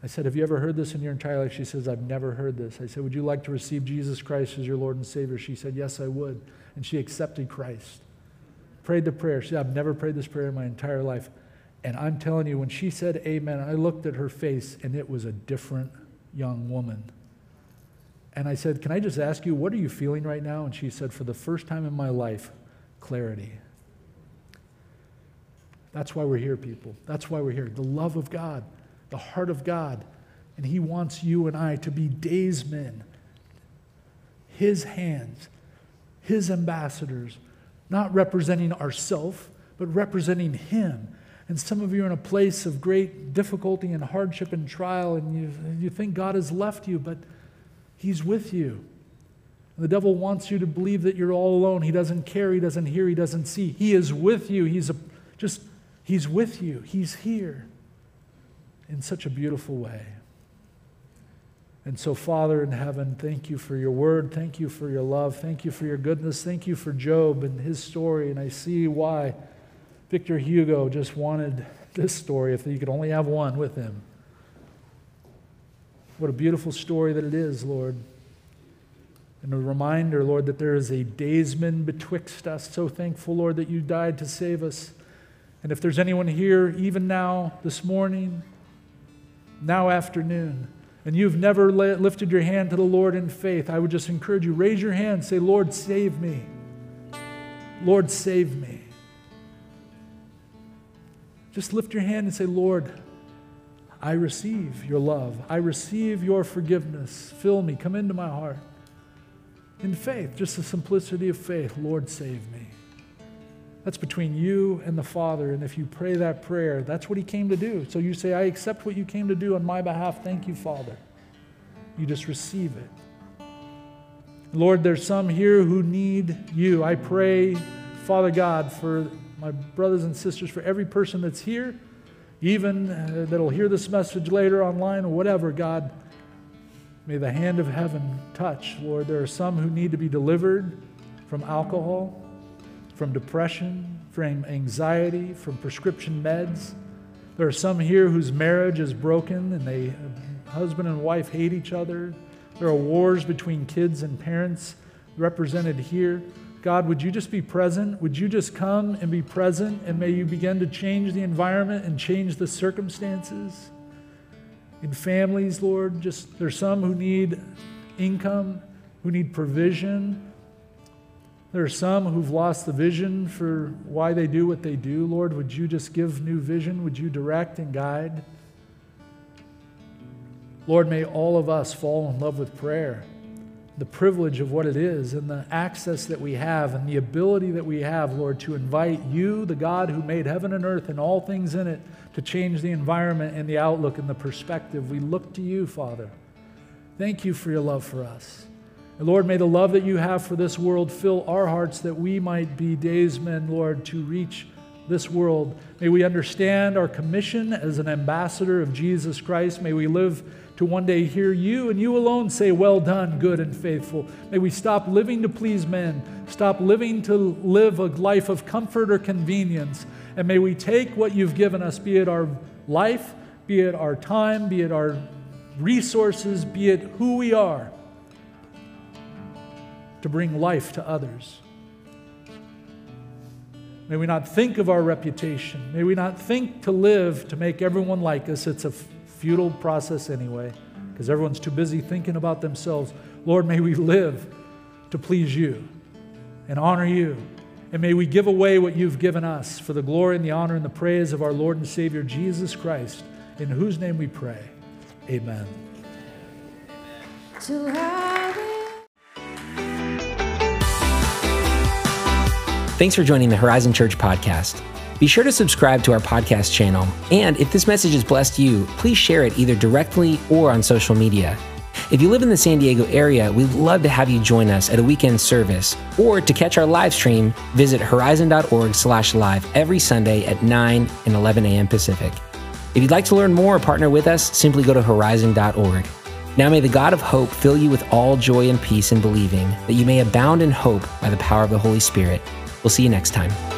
I said, Have you ever heard this in your entire life? She says, I've never heard this. I said, Would you like to receive Jesus Christ as your Lord and Savior? She said, Yes, I would. And she accepted Christ. Prayed the prayer. She said, I've never prayed this prayer in my entire life. And I'm telling you, when she said amen, I looked at her face and it was a different young woman. And I said, Can I just ask you, what are you feeling right now? And she said, For the first time in my life, clarity. That's why we're here, people. That's why we're here. The love of God the heart of God. And He wants you and I to be days men, His hands, His ambassadors, not representing ourselves, but representing Him. And some of you are in a place of great difficulty and hardship and trial, and you, you think God has left you, but He's with you. The devil wants you to believe that you're all alone. He doesn't care, he doesn't hear, he doesn't see. He is with you. He's a, just, he's with you. He's here in such a beautiful way. And so, Father in heaven, thank you for your word. Thank you for your love. Thank you for your goodness. Thank you for Job and his story. And I see why Victor Hugo just wanted this story if he could only have one with him. What a beautiful story that it is, Lord. And a reminder, Lord, that there is a daysman betwixt us. So thankful, Lord, that you died to save us. And if there's anyone here, even now, this morning, now afternoon, and you've never lifted your hand to the Lord in faith, I would just encourage you raise your hand, say, Lord, save me. Lord, save me. Just lift your hand and say, Lord, I receive your love. I receive your forgiveness. Fill me. Come into my heart. In faith, just the simplicity of faith, Lord, save me. That's between you and the Father. And if you pray that prayer, that's what He came to do. So you say, I accept what you came to do on my behalf. Thank you, Father. You just receive it. Lord, there's some here who need you. I pray, Father God, for my brothers and sisters, for every person that's here, even uh, that'll hear this message later online or whatever, God. May the hand of heaven touch, Lord. There are some who need to be delivered from alcohol from depression, from anxiety, from prescription meds. There are some here whose marriage is broken and they husband and wife hate each other. There are wars between kids and parents represented here. God, would you just be present? Would you just come and be present and may you begin to change the environment and change the circumstances? In families, Lord, just there's some who need income, who need provision, there are some who've lost the vision for why they do what they do. Lord, would you just give new vision? Would you direct and guide? Lord, may all of us fall in love with prayer, the privilege of what it is, and the access that we have, and the ability that we have, Lord, to invite you, the God who made heaven and earth and all things in it, to change the environment and the outlook and the perspective. We look to you, Father. Thank you for your love for us. And Lord, may the love that you have for this world fill our hearts that we might be daysmen, Lord, to reach this world. May we understand our commission as an ambassador of Jesus Christ. May we live to one day hear you and you alone say, Well done, good and faithful. May we stop living to please men, stop living to live a life of comfort or convenience, and may we take what you've given us, be it our life, be it our time, be it our resources, be it who we are to bring life to others. May we not think of our reputation. May we not think to live to make everyone like us. It's a futile process anyway, because everyone's too busy thinking about themselves. Lord, may we live to please you and honor you. And may we give away what you've given us for the glory and the honor and the praise of our Lord and Savior Jesus Christ, in whose name we pray. Amen. Thanks for joining the Horizon Church podcast. Be sure to subscribe to our podcast channel. And if this message has blessed you, please share it either directly or on social media. If you live in the San Diego area, we'd love to have you join us at a weekend service. Or to catch our live stream, visit horizon.org slash live every Sunday at 9 and 11 a.m. Pacific. If you'd like to learn more or partner with us, simply go to horizon.org. Now may the God of hope fill you with all joy and peace in believing, that you may abound in hope by the power of the Holy Spirit. We'll see you next time.